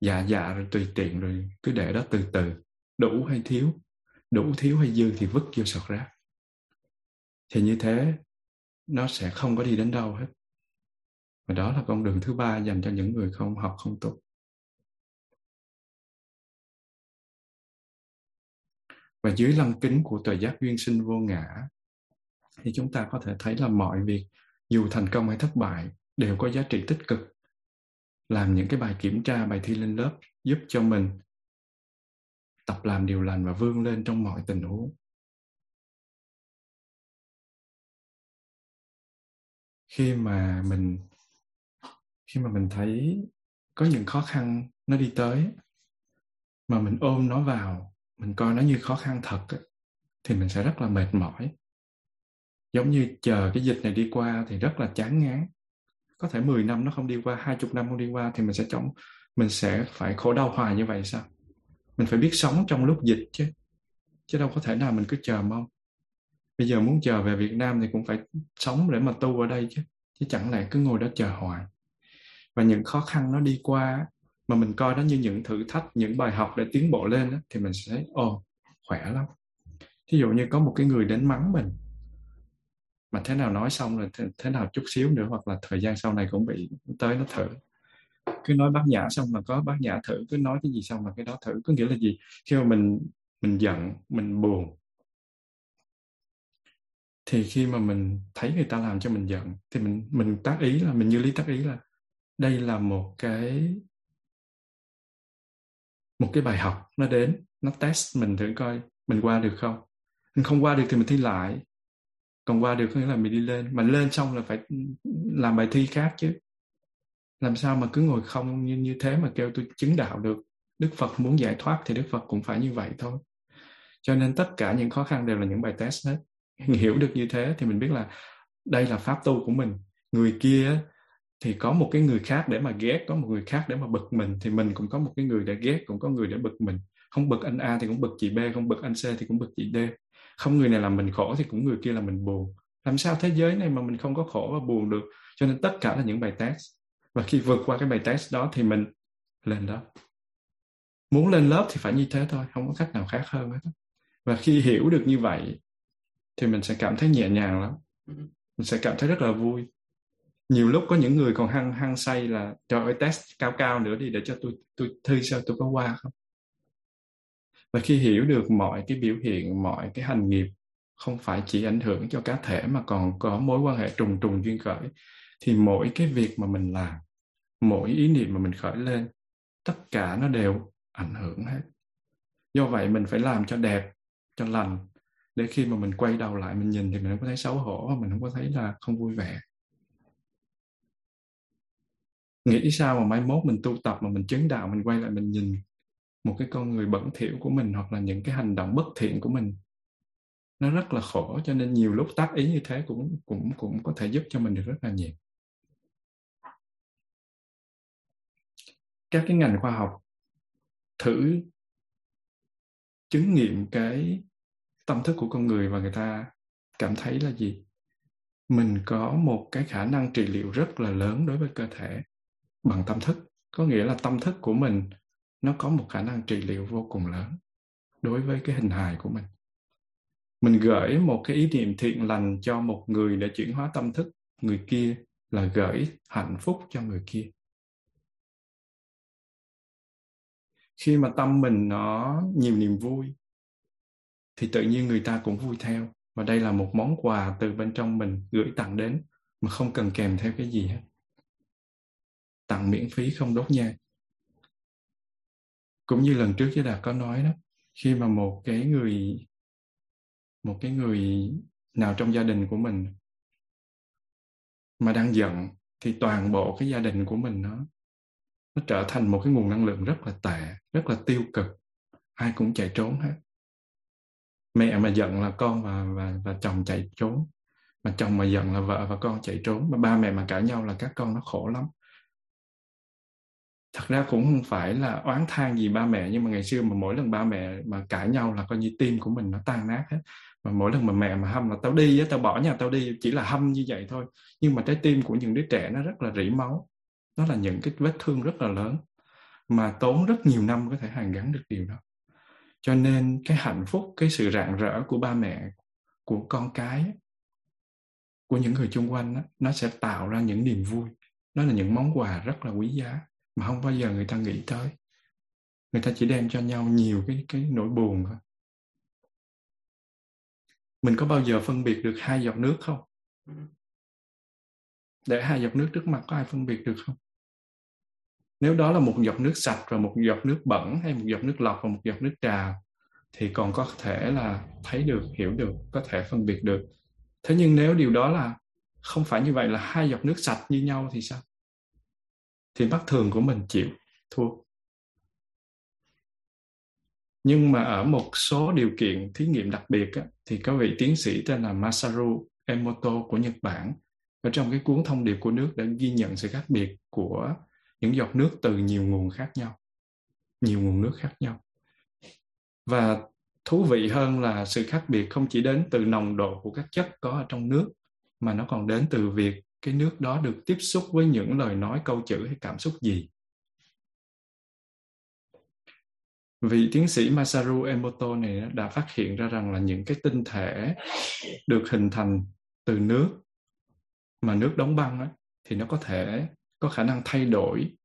Dạ dạ rồi tùy tiện rồi, cứ để đó từ từ. Đủ hay thiếu, đủ thiếu hay dư thì vứt vô sọt rác. Thì như thế, nó sẽ không có đi đến đâu hết. Và đó là con đường thứ ba dành cho những người không học, không tu. Và dưới lăng kính của tuệ giác duyên sinh vô ngã, thì chúng ta có thể thấy là mọi việc dù thành công hay thất bại, đều có giá trị tích cực. Làm những cái bài kiểm tra, bài thi lên lớp giúp cho mình tập làm điều lành và vươn lên trong mọi tình huống. Khi mà mình, khi mà mình thấy có những khó khăn nó đi tới, mà mình ôm nó vào, mình coi nó như khó khăn thật thì mình sẽ rất là mệt mỏi giống như chờ cái dịch này đi qua thì rất là chán ngán. Có thể 10 năm nó không đi qua 20 năm không đi qua thì mình sẽ chống mình sẽ phải khổ đau hoài như vậy sao? Mình phải biết sống trong lúc dịch chứ chứ đâu có thể nào mình cứ chờ mong. Bây giờ muốn chờ về Việt Nam thì cũng phải sống để mà tu ở đây chứ chứ chẳng lẽ cứ ngồi đó chờ hoài. Và những khó khăn nó đi qua mà mình coi nó như những thử thách những bài học để tiến bộ lên đó, thì mình sẽ thấy ồ khỏe lắm. Ví dụ như có một cái người đến mắng mình mà thế nào nói xong rồi thế, thế nào chút xíu nữa hoặc là thời gian sau này cũng bị tới nó thử. Cứ nói bác nhã xong mà có bác nhã thử cứ nói cái gì xong mà cái đó thử. Có nghĩa là gì? Khi mà mình mình giận mình buồn thì khi mà mình thấy người ta làm cho mình giận thì mình mình tác ý là mình như lý tác ý là đây là một cái một cái bài học nó đến nó test mình thử coi mình qua được không? Mình không qua được thì mình thi lại còn qua được có nghĩa là mình đi lên. Mà lên xong là phải làm bài thi khác chứ. Làm sao mà cứ ngồi không như như thế mà kêu tôi chứng đạo được? Đức phật muốn giải thoát thì đức phật cũng phải như vậy thôi. Cho nên tất cả những khó khăn đều là những bài test hết. [LAUGHS] Hiểu được như thế thì mình biết là đây là pháp tu của mình. Người kia thì có một cái người khác để mà ghét, có một người khác để mà bực mình, thì mình cũng có một cái người để ghét, cũng có người để bực mình. Không bực anh A thì cũng bực chị B, không bực anh C thì cũng bực chị D không người này làm mình khổ thì cũng người kia làm mình buồn. Làm sao thế giới này mà mình không có khổ và buồn được? Cho nên tất cả là những bài test. Và khi vượt qua cái bài test đó thì mình lên lớp. Muốn lên lớp thì phải như thế thôi, không có cách nào khác hơn hết và khi hiểu được như vậy thì mình sẽ cảm thấy nhẹ nhàng lắm. Mình sẽ cảm thấy rất là vui. Nhiều lúc có những người còn hăng hăng say là trời ơi, test cao cao nữa đi để cho tôi tôi thư sao tôi có qua không? Và khi hiểu được mọi cái biểu hiện, mọi cái hành nghiệp không phải chỉ ảnh hưởng cho cá thể mà còn có mối quan hệ trùng trùng duyên khởi, thì mỗi cái việc mà mình làm, mỗi ý niệm mà mình khởi lên, tất cả nó đều ảnh hưởng hết. Do vậy mình phải làm cho đẹp, cho lành. Để khi mà mình quay đầu lại mình nhìn thì mình không có thấy xấu hổ mình không có thấy là không vui vẻ. Nghĩ sao mà mai mốt mình tu tập mà mình chứng đạo, mình quay lại mình nhìn một cái con người bẩn thỉu của mình hoặc là những cái hành động bất thiện của mình. Nó rất là khổ, cho nên nhiều lúc tác ý như thế cũng cũng cũng có thể giúp cho mình được rất là nhiều. Các cái ngành khoa học thử chứng nghiệm cái tâm thức của con người và người ta cảm thấy là gì? Mình có một cái khả năng trị liệu rất là lớn đối với cơ thể bằng tâm thức. Có nghĩa là tâm thức của mình nó có một khả năng trị liệu vô cùng lớn đối với cái hình hài của mình. Mình gửi một cái ý niệm thiện lành cho một người để chuyển hóa tâm thức, người kia là gửi hạnh phúc cho người kia. Khi mà tâm mình nó nhiều niềm vui, thì tự nhiên người ta cũng vui theo. Và đây là một món quà từ bên trong mình gửi tặng đến, mà không cần kèm theo cái gì hết. Tặng miễn phí không đốt nhang cũng như lần trước với đạt có nói đó, khi mà một cái người, một cái người nào trong gia đình của mình mà đang giận thì toàn bộ cái gia đình của mình nó nó trở thành một cái nguồn năng lượng rất là tệ, rất là tiêu cực. Ai cũng chạy trốn hết. Mẹ mà giận là con và và và chồng chạy trốn. Mà chồng mà giận là vợ và con chạy trốn. Mà ba mẹ mà cãi nhau là các con nó khổ lắm thật ra cũng không phải là oán than gì ba mẹ nhưng mà ngày xưa mà mỗi lần ba mẹ mà cãi nhau là coi như tim của mình nó tan nát hết. Mà mỗi lần mà mẹ mà hâm là tao đi á tao bỏ nhà tao đi chỉ là hâm như vậy thôi. Nhưng mà trái tim của những đứa trẻ nó rất là rỉ máu. Nó là những cái vết thương rất là lớn mà tốn rất nhiều năm có thể hàn gắn được điều đó. Cho nên cái hạnh phúc cái sự rạng rỡ của ba mẹ của con cái của những người chung quanh đó, nó sẽ tạo ra những niềm vui. Nó là những món quà rất là quý giá mà không bao giờ người ta nghĩ tới. Người ta chỉ đem cho nhau nhiều cái cái nỗi buồn thôi. Mình có bao giờ phân biệt được hai giọt nước không? Để hai giọt nước trước mặt có ai phân biệt được không? Nếu đó là một giọt nước sạch và một giọt nước bẩn hay một giọt nước lọc và một giọt nước trà, thì còn có thể là thấy được, hiểu được, có thể phân biệt được. Thế nhưng nếu điều đó là không phải như vậy, là hai giọt nước sạch như nhau thì sao? Thì mắt thường của mình chịu thua. Nhưng mà ở một số điều kiện thí nghiệm đặc biệt á, thì có vị tiến sĩ tên là Masaru Emoto của Nhật Bản ở trong cái cuốn thông điệp của nước đã ghi nhận sự khác biệt của những giọt nước từ nhiều nguồn khác nhau nhiều nguồn nước khác nhau. Và thú vị hơn là sự khác biệt không chỉ đến từ nồng độ của các chất có ở trong nước mà nó còn đến từ việc cái nước đó được tiếp xúc với những lời nói câu chữ hay cảm xúc gì? Vị tiến sĩ Masaru Emoto này đã phát hiện ra rằng là những cái tinh thể được hình thành từ nước mà nước đóng băng ấy, thì nó có thể có khả năng thay đổi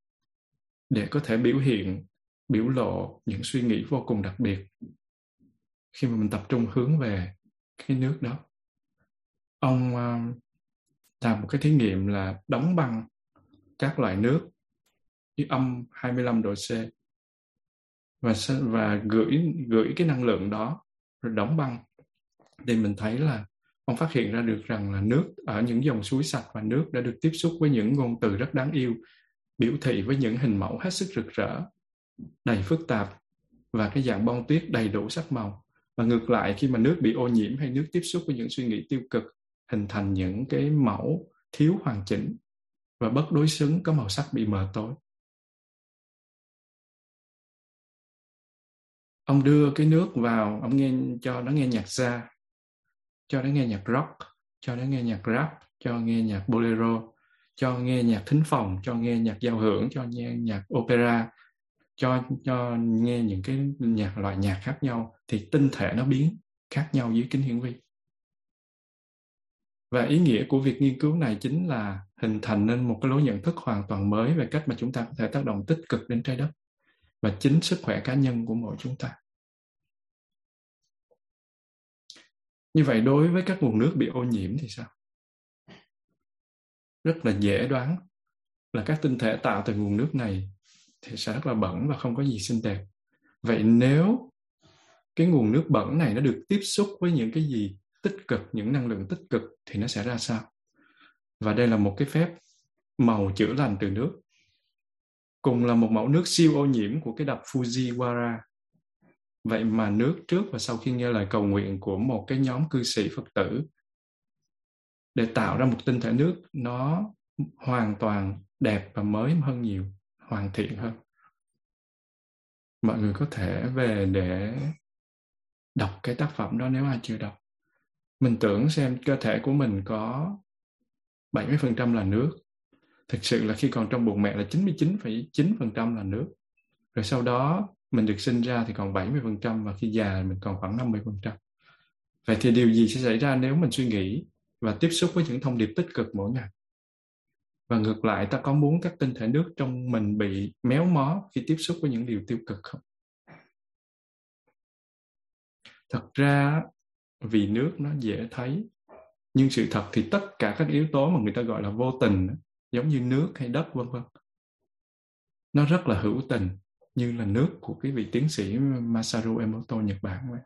để có thể biểu hiện biểu lộ những suy nghĩ vô cùng đặc biệt khi mà mình tập trung hướng về cái nước đó. Ông uh, làm một cái thí nghiệm là đóng băng các loại nước dưới âm 25 độ C và và gửi gửi cái năng lượng đó rồi đóng băng. Thì mình thấy là ông phát hiện ra được rằng là nước ở những dòng suối sạch và nước đã được tiếp xúc với những ngôn từ rất đáng yêu, biểu thị với những hình mẫu hết sức rực rỡ, đầy phức tạp và cái dạng bông tuyết đầy đủ sắc màu. Và ngược lại, khi mà nước bị ô nhiễm hay nước tiếp xúc với những suy nghĩ tiêu cực hình thành những cái mẫu thiếu hoàn chỉnh và bất đối xứng có màu sắc bị mờ tối. Ông đưa cái nước vào, ông nghe, cho nó nghe nhạc ra cho nó nghe nhạc rock, cho nó nghe nhạc rap, cho nghe nhạc bolero, cho nghe nhạc thính phòng, cho nghe nhạc giao hưởng, cho nghe nhạc opera, cho cho nghe những cái nhạc, loại nhạc khác nhau thì tinh thể nó biến khác nhau dưới kính hiển vi và ý nghĩa của việc nghiên cứu này chính là hình thành nên một cái lối nhận thức hoàn toàn mới về cách mà chúng ta có thể tác động tích cực đến trái đất và chính sức khỏe cá nhân của mỗi chúng ta. Như vậy đối với các nguồn nước bị ô nhiễm thì sao? Rất là dễ đoán là các tinh thể tạo từ nguồn nước này thì sẽ rất là bẩn và không có gì xinh đẹp. Vậy nếu cái nguồn nước bẩn này nó được tiếp xúc với những cái gì tích cực, những năng lượng tích cực thì nó sẽ ra sao? Và đây là một cái phép màu chữa lành từ nước. Cùng là một mẫu nước siêu ô nhiễm của cái đập Fujiwara. Vậy mà nước trước và sau khi nghe lời cầu nguyện của một cái nhóm cư sĩ Phật tử để tạo ra một tinh thể nước, nó hoàn toàn đẹp và mới hơn nhiều, hoàn thiện hơn. Mọi người có thể về để đọc cái tác phẩm đó nếu ai chưa đọc mình tưởng xem cơ thể của mình có 70% là nước thực sự là khi còn trong bụng mẹ là 99,9% là nước rồi sau đó mình được sinh ra thì còn 70% và khi già mình còn khoảng 50%. Vậy thì điều gì sẽ xảy ra nếu mình suy nghĩ và tiếp xúc với những thông điệp tích cực mỗi ngày? Và ngược lại, ta có muốn các tinh thể nước trong mình bị méo mó khi tiếp xúc với những điều tiêu cực không? Thật ra, vì nước nó dễ thấy, nhưng sự thật thì tất cả các yếu tố mà người ta gọi là vô tình, giống như nước hay đất vân vân, nó rất là hữu tình như là nước của cái vị tiến sĩ Masaru Emoto Nhật Bản vậy.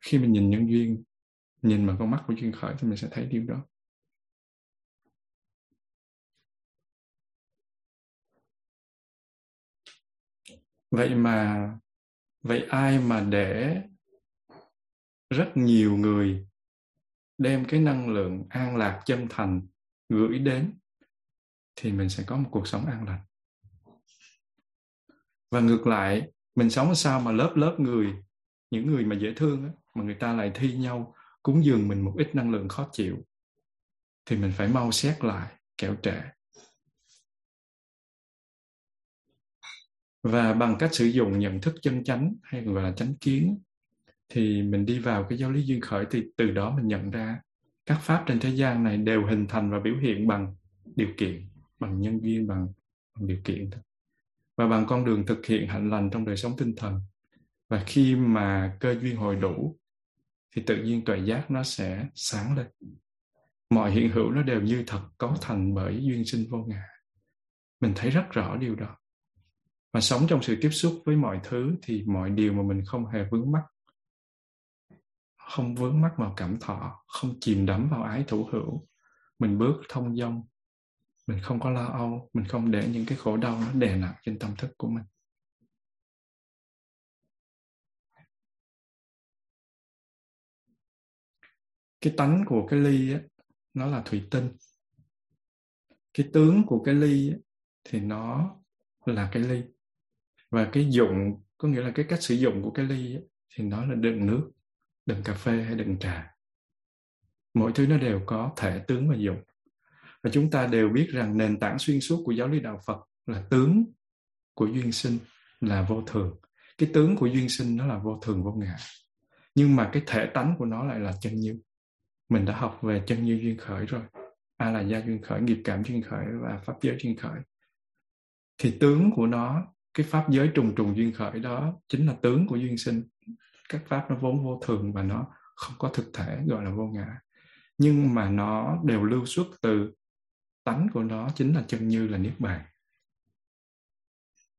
Khi mình nhìn nhân duyên, nhìn bằng con mắt của duyên khởi thì mình sẽ thấy điều đó. Vậy mà vậy ai mà để rất nhiều người đem cái năng lượng an lạc chân thành gửi đến thì mình sẽ có một cuộc sống an lành. Và ngược lại mình sống sao mà lớp lớp người những người mà dễ thương á, mà người ta lại thi nhau cúng dường mình một ít năng lượng khó chịu thì mình phải mau xét lại kẻo trễ. Và bằng cách sử dụng nhận thức chân chánh hay gọi là chánh kiến thì mình đi vào cái giáo lý duyên khởi thì từ đó mình nhận ra các pháp trên thế gian này đều hình thành và biểu hiện bằng điều kiện bằng nhân duyên bằng, bằng điều kiện thôi. Và bằng con đường thực hiện hạnh lành trong đời sống tinh thần. Và khi mà cơ duyên hồi đủ thì tự nhiên tuệ giác nó sẽ sáng lên. Mọi hiện hữu nó đều như thật cấu thành bởi duyên sinh vô ngã. Mình thấy rất rõ điều đó. Và sống trong sự tiếp xúc với mọi thứ thì mọi điều mà mình không hề vướng mắc không vướng mắc vào cảm thọ không chìm đắm vào ái thủ hữu. Mình bước thông dong mình không có lo âu mình không để những cái khổ đau nó đè nặng trên tâm thức của mình. Cái tánh của cái ly á, nó là thủy tinh. Cái tướng của cái ly á, thì nó là cái ly. Và cái dụng có nghĩa là cái cách sử dụng của cái ly á, thì nó là đựng nước đừng cà phê hay đừng trà mỗi thứ nó đều có thể tướng và dụng và chúng ta đều biết rằng nền tảng xuyên suốt của giáo lý đạo Phật là tướng của duyên sinh là vô thường. Cái tướng của duyên sinh nó là vô thường vô ngã. Nhưng mà cái thể tánh của nó lại là chân như. Mình đã học về chân như duyên khởi rồi. A là gia duyên khởi, nghiệp cảm duyên khởi và pháp giới duyên khởi. Thì tướng của nó, cái pháp giới trùng trùng duyên khởi đó chính là tướng của duyên sinh, các pháp nó vốn vô thường và nó không có thực thể, gọi là vô ngã. Nhưng mà nó đều lưu xuất từ tánh của nó, chính là chân như là niết bàn.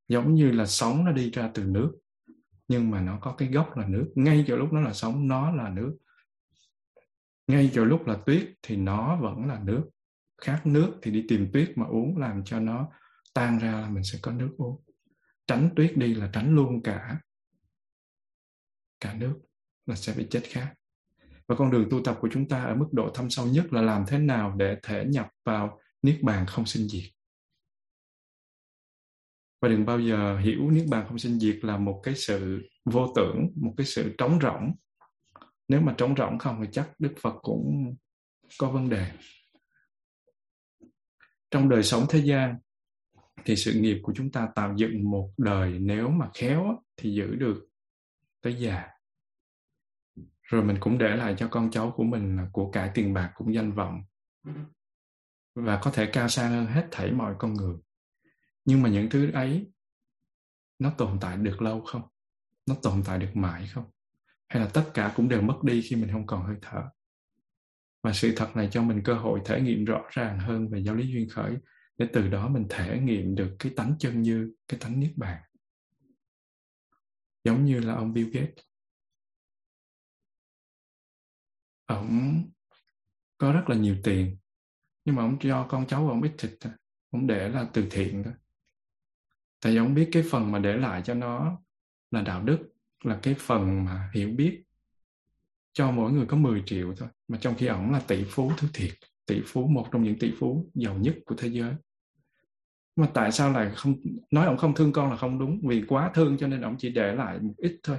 Giống như là sóng nó đi ra từ nước, nhưng mà nó có cái gốc là nước. Ngay chỗ lúc nó là sóng, nó là nước. Ngay chỗ lúc là tuyết thì nó vẫn là nước. Khát nước thì đi tìm tuyết mà uống, làm cho nó tan ra là mình sẽ có nước uống. Tránh tuyết đi là tránh luôn cả cả nước là sẽ bị chết khác. Và con đường tu tập của chúng ta ở mức độ thâm sâu nhất là làm thế nào để thể nhập vào niết bàn không sinh diệt. Và đừng bao giờ hiểu niết bàn không sinh diệt là một cái sự vô tưởng, một cái sự trống rỗng. Nếu mà trống rỗng không thì chắc đức phật cũng có vấn đề. Trong đời sống thế gian thì sự nghiệp của chúng ta tạo dựng một đời nếu mà khéo thì giữ được tới già rồi mình cũng để lại cho con cháu của mình là của cải tiền bạc cũng danh vọng. Và có thể cao sang hơn hết thảy mọi con người. Nhưng mà những thứ ấy, nó tồn tại được lâu không? Nó tồn tại được mãi không? Hay là tất cả cũng đều mất đi khi mình không còn hơi thở? Và sự thật này cho mình cơ hội thể nghiệm rõ ràng hơn về giáo lý duyên khởi, để từ đó mình thể nghiệm được cái tánh chân như, cái tánh niết bàn. Giống như là ông Bill Gates. Ổng có rất là nhiều tiền, nhưng mà ông cho con cháu ông ít thịt thôi. Ông để là từ thiện thôi. Tại vì ông biết cái phần mà để lại cho nó là đạo đức, là cái phần mà hiểu biết cho mỗi người có 10 triệu thôi. Mà trong khi ổng là tỷ phú thứ thiệt, tỷ phú, một trong những tỷ phú giàu nhất của thế giới. Mà tại sao lại không, nói ông không thương con là không đúng? Vì quá thương cho nên ông chỉ để lại một ít thôi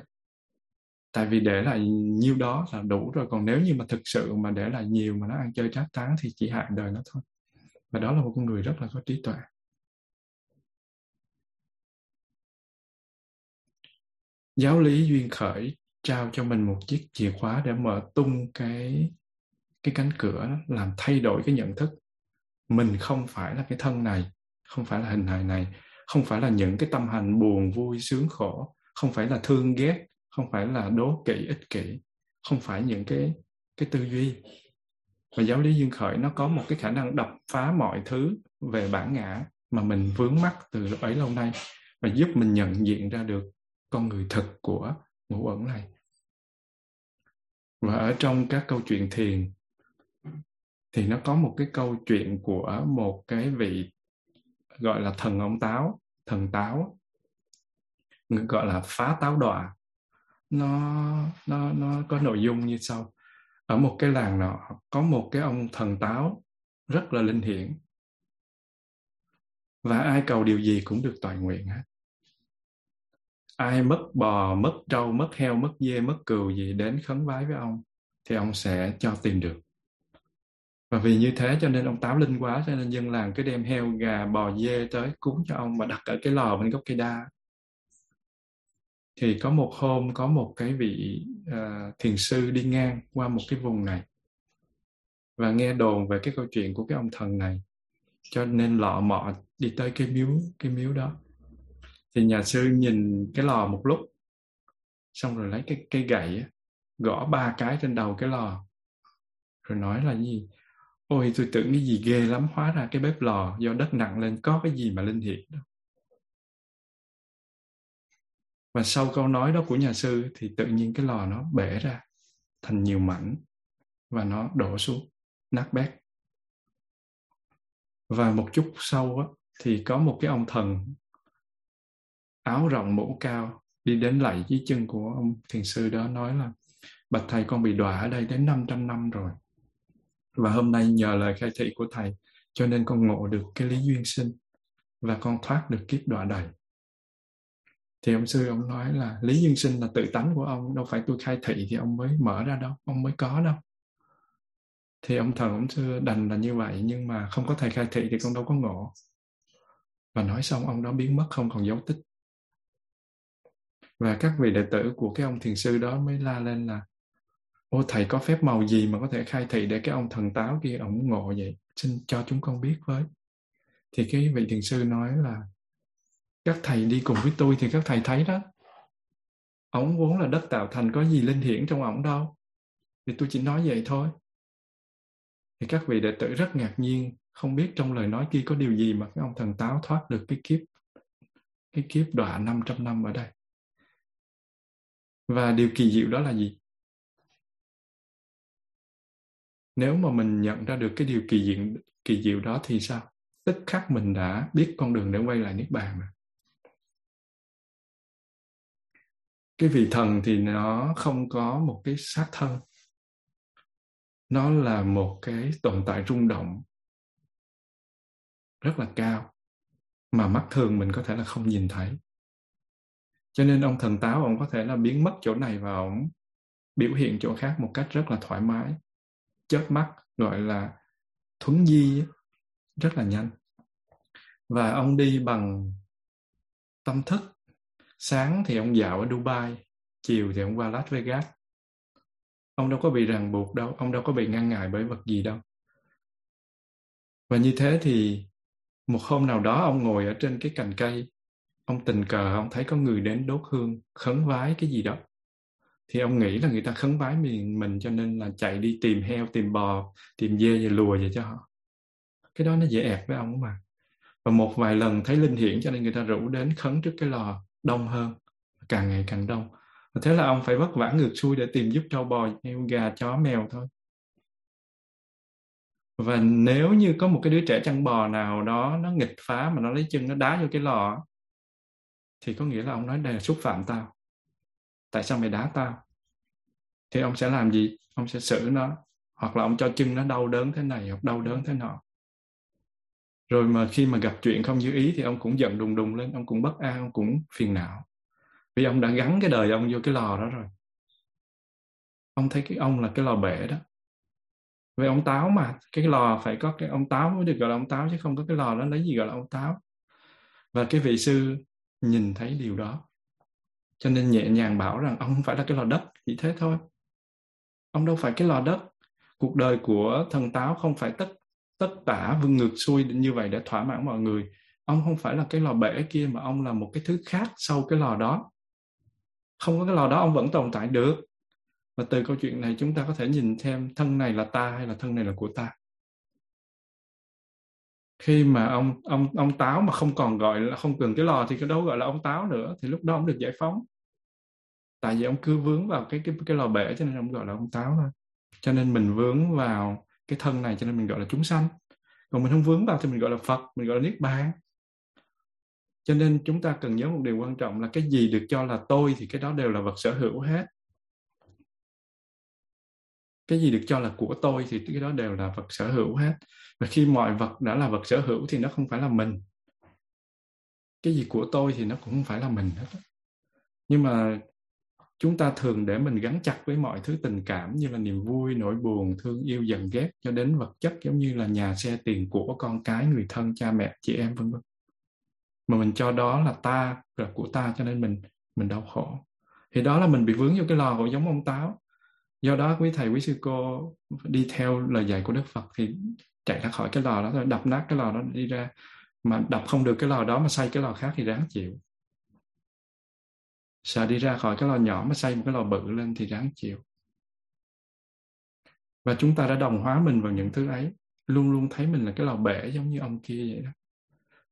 tại vì để lại nhiêu đó là đủ rồi còn nếu như mà thực sự mà để lại nhiều mà nó ăn chơi trác táng thì chỉ hại đời nó thôi. Và đó là một con người rất là có trí tuệ. Giáo lý duyên khởi trao cho mình một chiếc chìa khóa để mở tung cái cái cánh cửa đó, làm thay đổi cái nhận thức. Mình không phải là cái thân này không phải là hình hài này không phải là những cái tâm hành buồn vui sướng khổ không phải là thương ghét không phải là đố kỵ, ích kỷ. Không phải những cái cái tư duy. Và giáo lý duyên khởi nó có một cái khả năng đập phá mọi thứ về bản ngã mà mình vướng mắc từ lúc ấy lâu nay và giúp mình nhận diện ra được con người thật của ngũ ẩn này. Và ở trong các câu chuyện thiền thì nó có một cái câu chuyện của một cái vị gọi là thần ông táo, thần táo, gọi là phá táo đọa nó nó nó có nội dung như sau. Ở một cái làng nọ, có một cái ông thần táo rất là linh hiển. Và ai cầu điều gì cũng được toàn nguyện hết. Ai mất bò, mất trâu, mất heo, mất dê, mất cừu gì đến khấn vái với ông, thì ông sẽ cho tìm được. Và vì như thế cho nên ông táo linh quá, cho nên dân làng cứ đem heo, gà, bò, dê tới cúng cho ông mà đặt ở cái lò bên gốc cây đa thì có một hôm có một cái vị uh, thiền sư đi ngang qua một cái vùng này và nghe đồn về cái câu chuyện của cái ông thần này cho nên lọ mọ đi tới cái miếu cái miếu đó. Thì nhà sư nhìn cái lò một lúc xong rồi lấy cái cây gậy gõ ba cái trên đầu cái lò rồi nói là gì? Ôi tôi tưởng cái gì ghê lắm hóa ra cái bếp lò do đất nặng lên có cái gì mà linh hiện đâu và sau câu nói đó của nhà sư thì tự nhiên cái lò nó bể ra thành nhiều mảnh và nó đổ xuống nát bét. Và một chút sau á, thì có một cái ông thần áo rộng mũ cao đi đến lạy dưới chân của ông thiền sư đó nói là bạch thầy con bị đọa ở đây đến 500 năm rồi. Và hôm nay nhờ lời khai thị của thầy cho nên con ngộ được cái lý duyên sinh và con thoát được kiếp đọa đầy thì ông sư ông nói là lý duyên sinh là tự tánh của ông, đâu phải tôi khai thị thì ông mới mở ra đâu, ông mới có đâu. Thì ông thần ông sư đành là như vậy, nhưng mà không có thầy khai thị thì con đâu có ngộ. Và nói xong, ông đó biến mất, không còn dấu tích. Và các vị đệ tử của cái ông thiền sư đó mới la lên là, ô thầy, có phép màu gì mà có thể khai thị để cái ông thần táo kia ổng ngộ vậy? Xin cho chúng con biết với. Thì cái vị thiền sư nói là các thầy đi cùng với tôi thì các thầy thấy đó. Ổng vốn là đất tạo thành có gì linh hiển trong ổng đâu. Thì tôi chỉ nói vậy thôi. Thì các vị đệ tử rất ngạc nhiên, không biết trong lời nói kia có điều gì mà cái ông thần táo thoát được cái kiếp cái kiếp đọa 500 năm ở đây. Và điều kỳ diệu đó là gì? Nếu mà mình nhận ra được cái điều kỳ diệu kỳ diệu đó thì sao? Tức khắc mình đã biết con đường để quay lại niết bàn rồi. Cái vị thần thì nó không có một cái xác thân. Nó là một cái tồn tại rung động. Rất là cao, mà mắt thường mình có thể là không nhìn thấy. Cho nên ông thần táo, ông có thể là biến mất chỗ này và ông biểu hiện chỗ khác một cách rất là thoải mái. Chớp mắt gọi là thuấn di rất là nhanh. Và ông đi bằng tâm thức sáng thì ông dạo ở Dubai, chiều thì ông qua Las Vegas. Ông đâu có bị ràng buộc đâu, ông đâu có bị ngăn ngại bởi vật gì đâu. Và như thế thì một hôm nào đó ông ngồi ở trên cái cành cây, ông tình cờ, ông thấy có người đến đốt hương, khấn vái cái gì đó. Thì ông nghĩ là người ta khấn vái mình mình cho nên là chạy đi tìm heo, tìm bò, tìm dê và lùa về cho họ. Cái đó nó dễ ẹt với ông mà. Và một vài lần thấy linh hiển cho nên người ta rủ đến khấn trước cái lò đông hơn, càng ngày càng đông. Và thế là ông phải vất vả ngược xuôi để tìm giúp trâu bò heo gà chó mèo thôi. Và nếu như có một cái đứa trẻ chăn bò nào đó nó nghịch phá mà nó lấy chân, nó đá vô cái lò thì có nghĩa là ông nói đây là xúc phạm tao. Tại sao mày đá tao? Thì ông sẽ làm gì? Ông sẽ xử nó, hoặc là ông cho chân nó đau đớn thế này, hoặc đau đớn thế nọ rồi mà khi mà gặp chuyện không như ý thì ông cũng giận đùng đùng lên, ông cũng bất an, ông cũng phiền não. Vì ông đã gắn cái đời ông vô cái lò đó rồi. Ông thấy cái ông là cái lò bể đó. Về ông táo mà, cái lò phải có cái, ông táo mới được gọi là ông táo chứ không có cái lò đó lấy gì gọi là ông táo. Và cái vị sư nhìn thấy điều đó. Cho nên nhẹ nhàng bảo rằng ông không phải là cái lò đất, chỉ thế thôi. Ông đâu phải cái lò đất. Cuộc đời của thần táo không phải tất tất tả vâng vươn ngược xuôi như vậy để thỏa mãn mọi người. Ông không phải là cái lò bể kia mà ông là một cái thứ khác sau cái lò đó. Không có cái lò đó ông vẫn tồn tại được. Và từ câu chuyện này chúng ta có thể nhìn thêm thân này là ta hay là thân này là của ta. Khi mà ông ông ông táo mà không còn gọi là, không cần cái lò thì cái đâu gọi là ông táo nữa, thì lúc đó ông được giải phóng. Tại vì ông cứ vướng vào cái cái cái lò bể cho nên ông gọi là ông táo thôi. Cho nên mình vướng vào cái thân này cho nên mình gọi là chúng sanh. Còn mình không vướng vào thì mình gọi là phật, mình gọi là niết bàn. Cho nên chúng ta cần nhớ một điều quan trọng là cái gì được cho là tôi thì cái đó đều là vật sở hữu hết. Cái gì được cho là của tôi thì cái đó đều là vật sở hữu hết. Và khi mọi vật đã là vật sở hữu thì nó không phải là mình. Cái gì của tôi thì nó cũng không phải là mình hết. Nhưng mà chúng ta thường để mình gắn chặt với mọi thứ tình cảm như là niềm vui, nỗi buồn, thương yêu giận ghét cho đến vật chất, giống như là nhà xe tiền của con cái, người thân, cha mẹ, chị em, vân vân. Mà mình cho đó là ta, là của ta, cho nên mình mình đau khổ. Thì đó là mình bị vướng vô cái lò của giống ông táo. Do đó quý thầy, quý sư cô đi theo lời dạy của đức phật thì chạy ra khỏi cái lò đó thôi, đập nát cái lò đó đi ra. Mà đập không được cái lò đó mà xây cái lò khác thì đáng chịu sợ đi ra khỏi cái lò nhỏ mà xây một cái lò bự lên thì ráng chịu. Và chúng ta đã đồng hóa mình vào những thứ ấy, luôn luôn thấy mình là cái lò bể giống như ông kia vậy đó.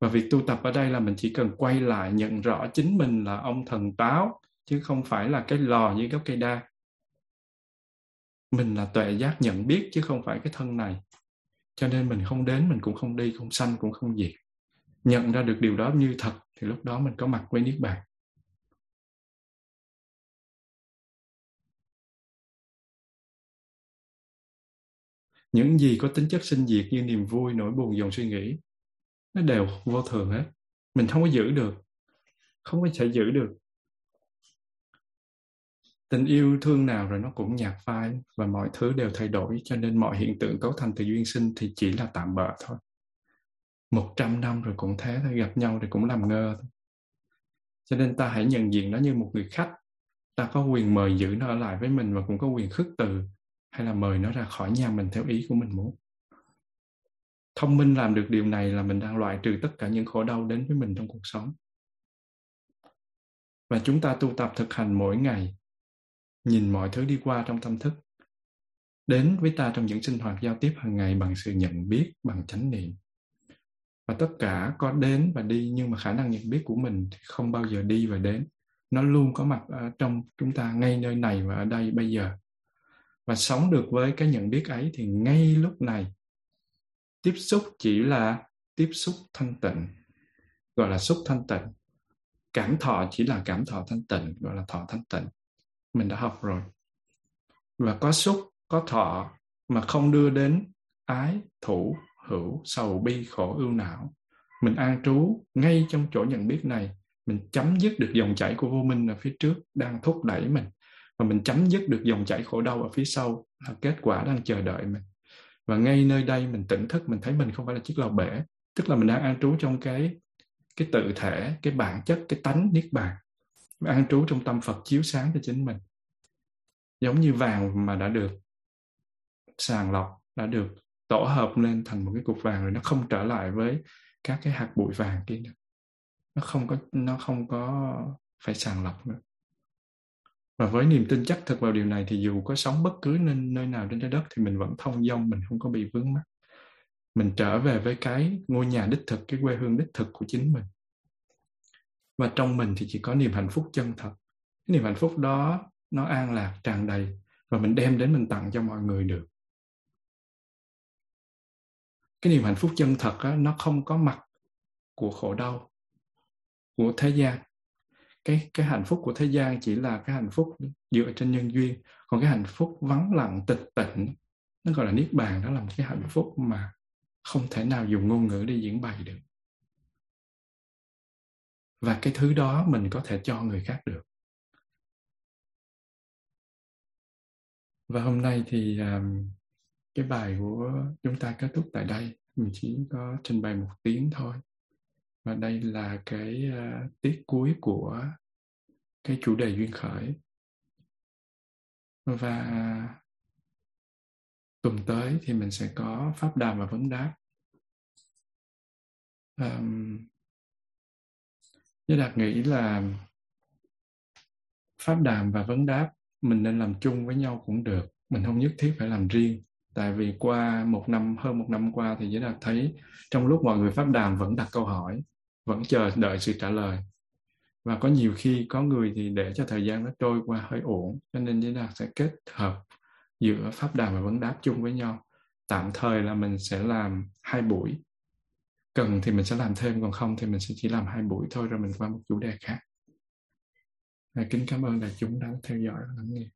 Và việc tu tập ở đây là mình chỉ cần quay lại nhận rõ chính mình là ông thần táo chứ không phải là cái lò như gốc cây đa. Mình là tuệ giác nhận biết, chứ không phải cái thân này. Cho nên mình không đến, mình cũng không đi, không sanh, cũng không diệt. Nhận ra được điều đó như thật, thì lúc đó mình có mặt với niết bàn. Những gì có tính chất sinh diệt như niềm vui, nỗi buồn, dòng suy nghĩ, nó đều vô thường hết. Mình không có giữ được. Không có thể giữ được. Tình yêu thương nào rồi nó cũng nhạt phai và mọi thứ đều thay đổi, cho nên mọi hiện tượng cấu thành từ duyên sinh thì chỉ là tạm bợ thôi. Một trăm năm rồi cũng thế thôi, gặp nhau thì cũng làm ngơ thôi. Cho nên ta hãy nhận diện nó như một người khách. Ta có quyền mời giữ nó ở lại với mình và cũng có quyền khước từ hay là mời nó ra khỏi nhà mình theo ý của mình muốn? Thông minh làm được điều này là mình đang loại trừ tất cả những khổ đau đến với mình trong cuộc sống. Và chúng ta tu tập thực hành mỗi ngày, nhìn mọi thứ đi qua trong tâm thức, đến với ta trong những sinh hoạt giao tiếp hàng ngày bằng sự nhận biết, bằng chánh niệm. Và tất cả có đến và đi, nhưng mà khả năng nhận biết của mình thì không bao giờ đi và đến. Nó luôn có mặt ở trong chúng ta ngay nơi này và ở đây bây giờ và sống được với cái nhận biết ấy thì ngay lúc này, tiếp xúc chỉ là tiếp xúc thanh tịnh, gọi là xúc thanh tịnh. Cảm thọ chỉ là cảm thọ thanh tịnh, gọi là thọ thanh tịnh. Mình đã học rồi. Và có xúc, có thọ mà không đưa đến ái, thủ, hữu, sầu, bi, khổ, ưu não. Mình an trú ngay trong chỗ nhận biết này. Mình chấm dứt được dòng chảy của vô minh ở phía trước đang thúc đẩy mình và mình chấm dứt được dòng chảy khổ đau ở phía sau, là kết quả đang chờ đợi mình. Và ngay nơi đây mình tỉnh thức, mình thấy mình không phải là chiếc lò bể, tức là mình đang an trú trong cái cái tự thể, cái bản chất, cái tánh niết bàn. An trú trong tâm phật chiếu sáng cho chính mình. Giống như vàng mà đã được sàng lọc, đã được tổ hợp lên thành một cái cục vàng rồi nó không trở lại với các cái hạt bụi vàng kia nữa. Nó không có, nó không có phải sàng lọc nữa và với niềm tin chắc thực vào điều này thì dù có sống bất cứ nơi, nơi nào trên trái đất thì mình vẫn thông dong mình không có bị vướng mắc. Mình trở về với cái ngôi nhà đích thực cái quê hương đích thực của chính mình. Và trong mình thì chỉ có niềm hạnh phúc chân thật. Cái niềm hạnh phúc đó nó an lạc tràn đầy và mình đem đến mình tặng cho mọi người được. Cái niềm hạnh phúc chân thật á, nó không có mặt của khổ đau của thế gian cái cái hạnh phúc của thế gian chỉ là cái hạnh phúc dựa trên nhân duyên. Còn cái hạnh phúc vắng lặng tịch tịnh nó gọi là niết bàn đó là một cái hạnh phúc mà không thể nào dùng ngôn ngữ để diễn bày được. Và cái thứ đó mình có thể cho người khác được. Và hôm nay thì um, cái bài của chúng ta kết thúc tại đây. Mình chỉ có trình bày một tiếng thôi và đây là cái uh, tiết cuối của cái chủ đề duyên khởi. Và tuần tới thì mình sẽ có pháp đàm và vấn đáp. Um, với đạt nghĩ là pháp đàm và vấn đáp mình nên làm chung với nhau cũng được. Mình không nhất thiết phải làm riêng. Tại vì qua một năm hơn một năm qua thì giới đạt thấy trong lúc mọi người pháp đàm vẫn đặt câu hỏi vẫn chờ đợi sự trả lời. Và có nhiều khi có người thì để cho thời gian nó trôi qua hơi ổn, cho nên giới nào sẽ kết hợp giữa pháp đàm và vấn đáp chung với nhau. Tạm thời là mình sẽ làm hai buổi. Cần thì mình sẽ làm thêm, còn không thì mình sẽ chỉ làm hai buổi thôi, rồi mình qua một chủ đề khác. Kính cảm ơn đại chúng đã theo dõi và lắng nghe.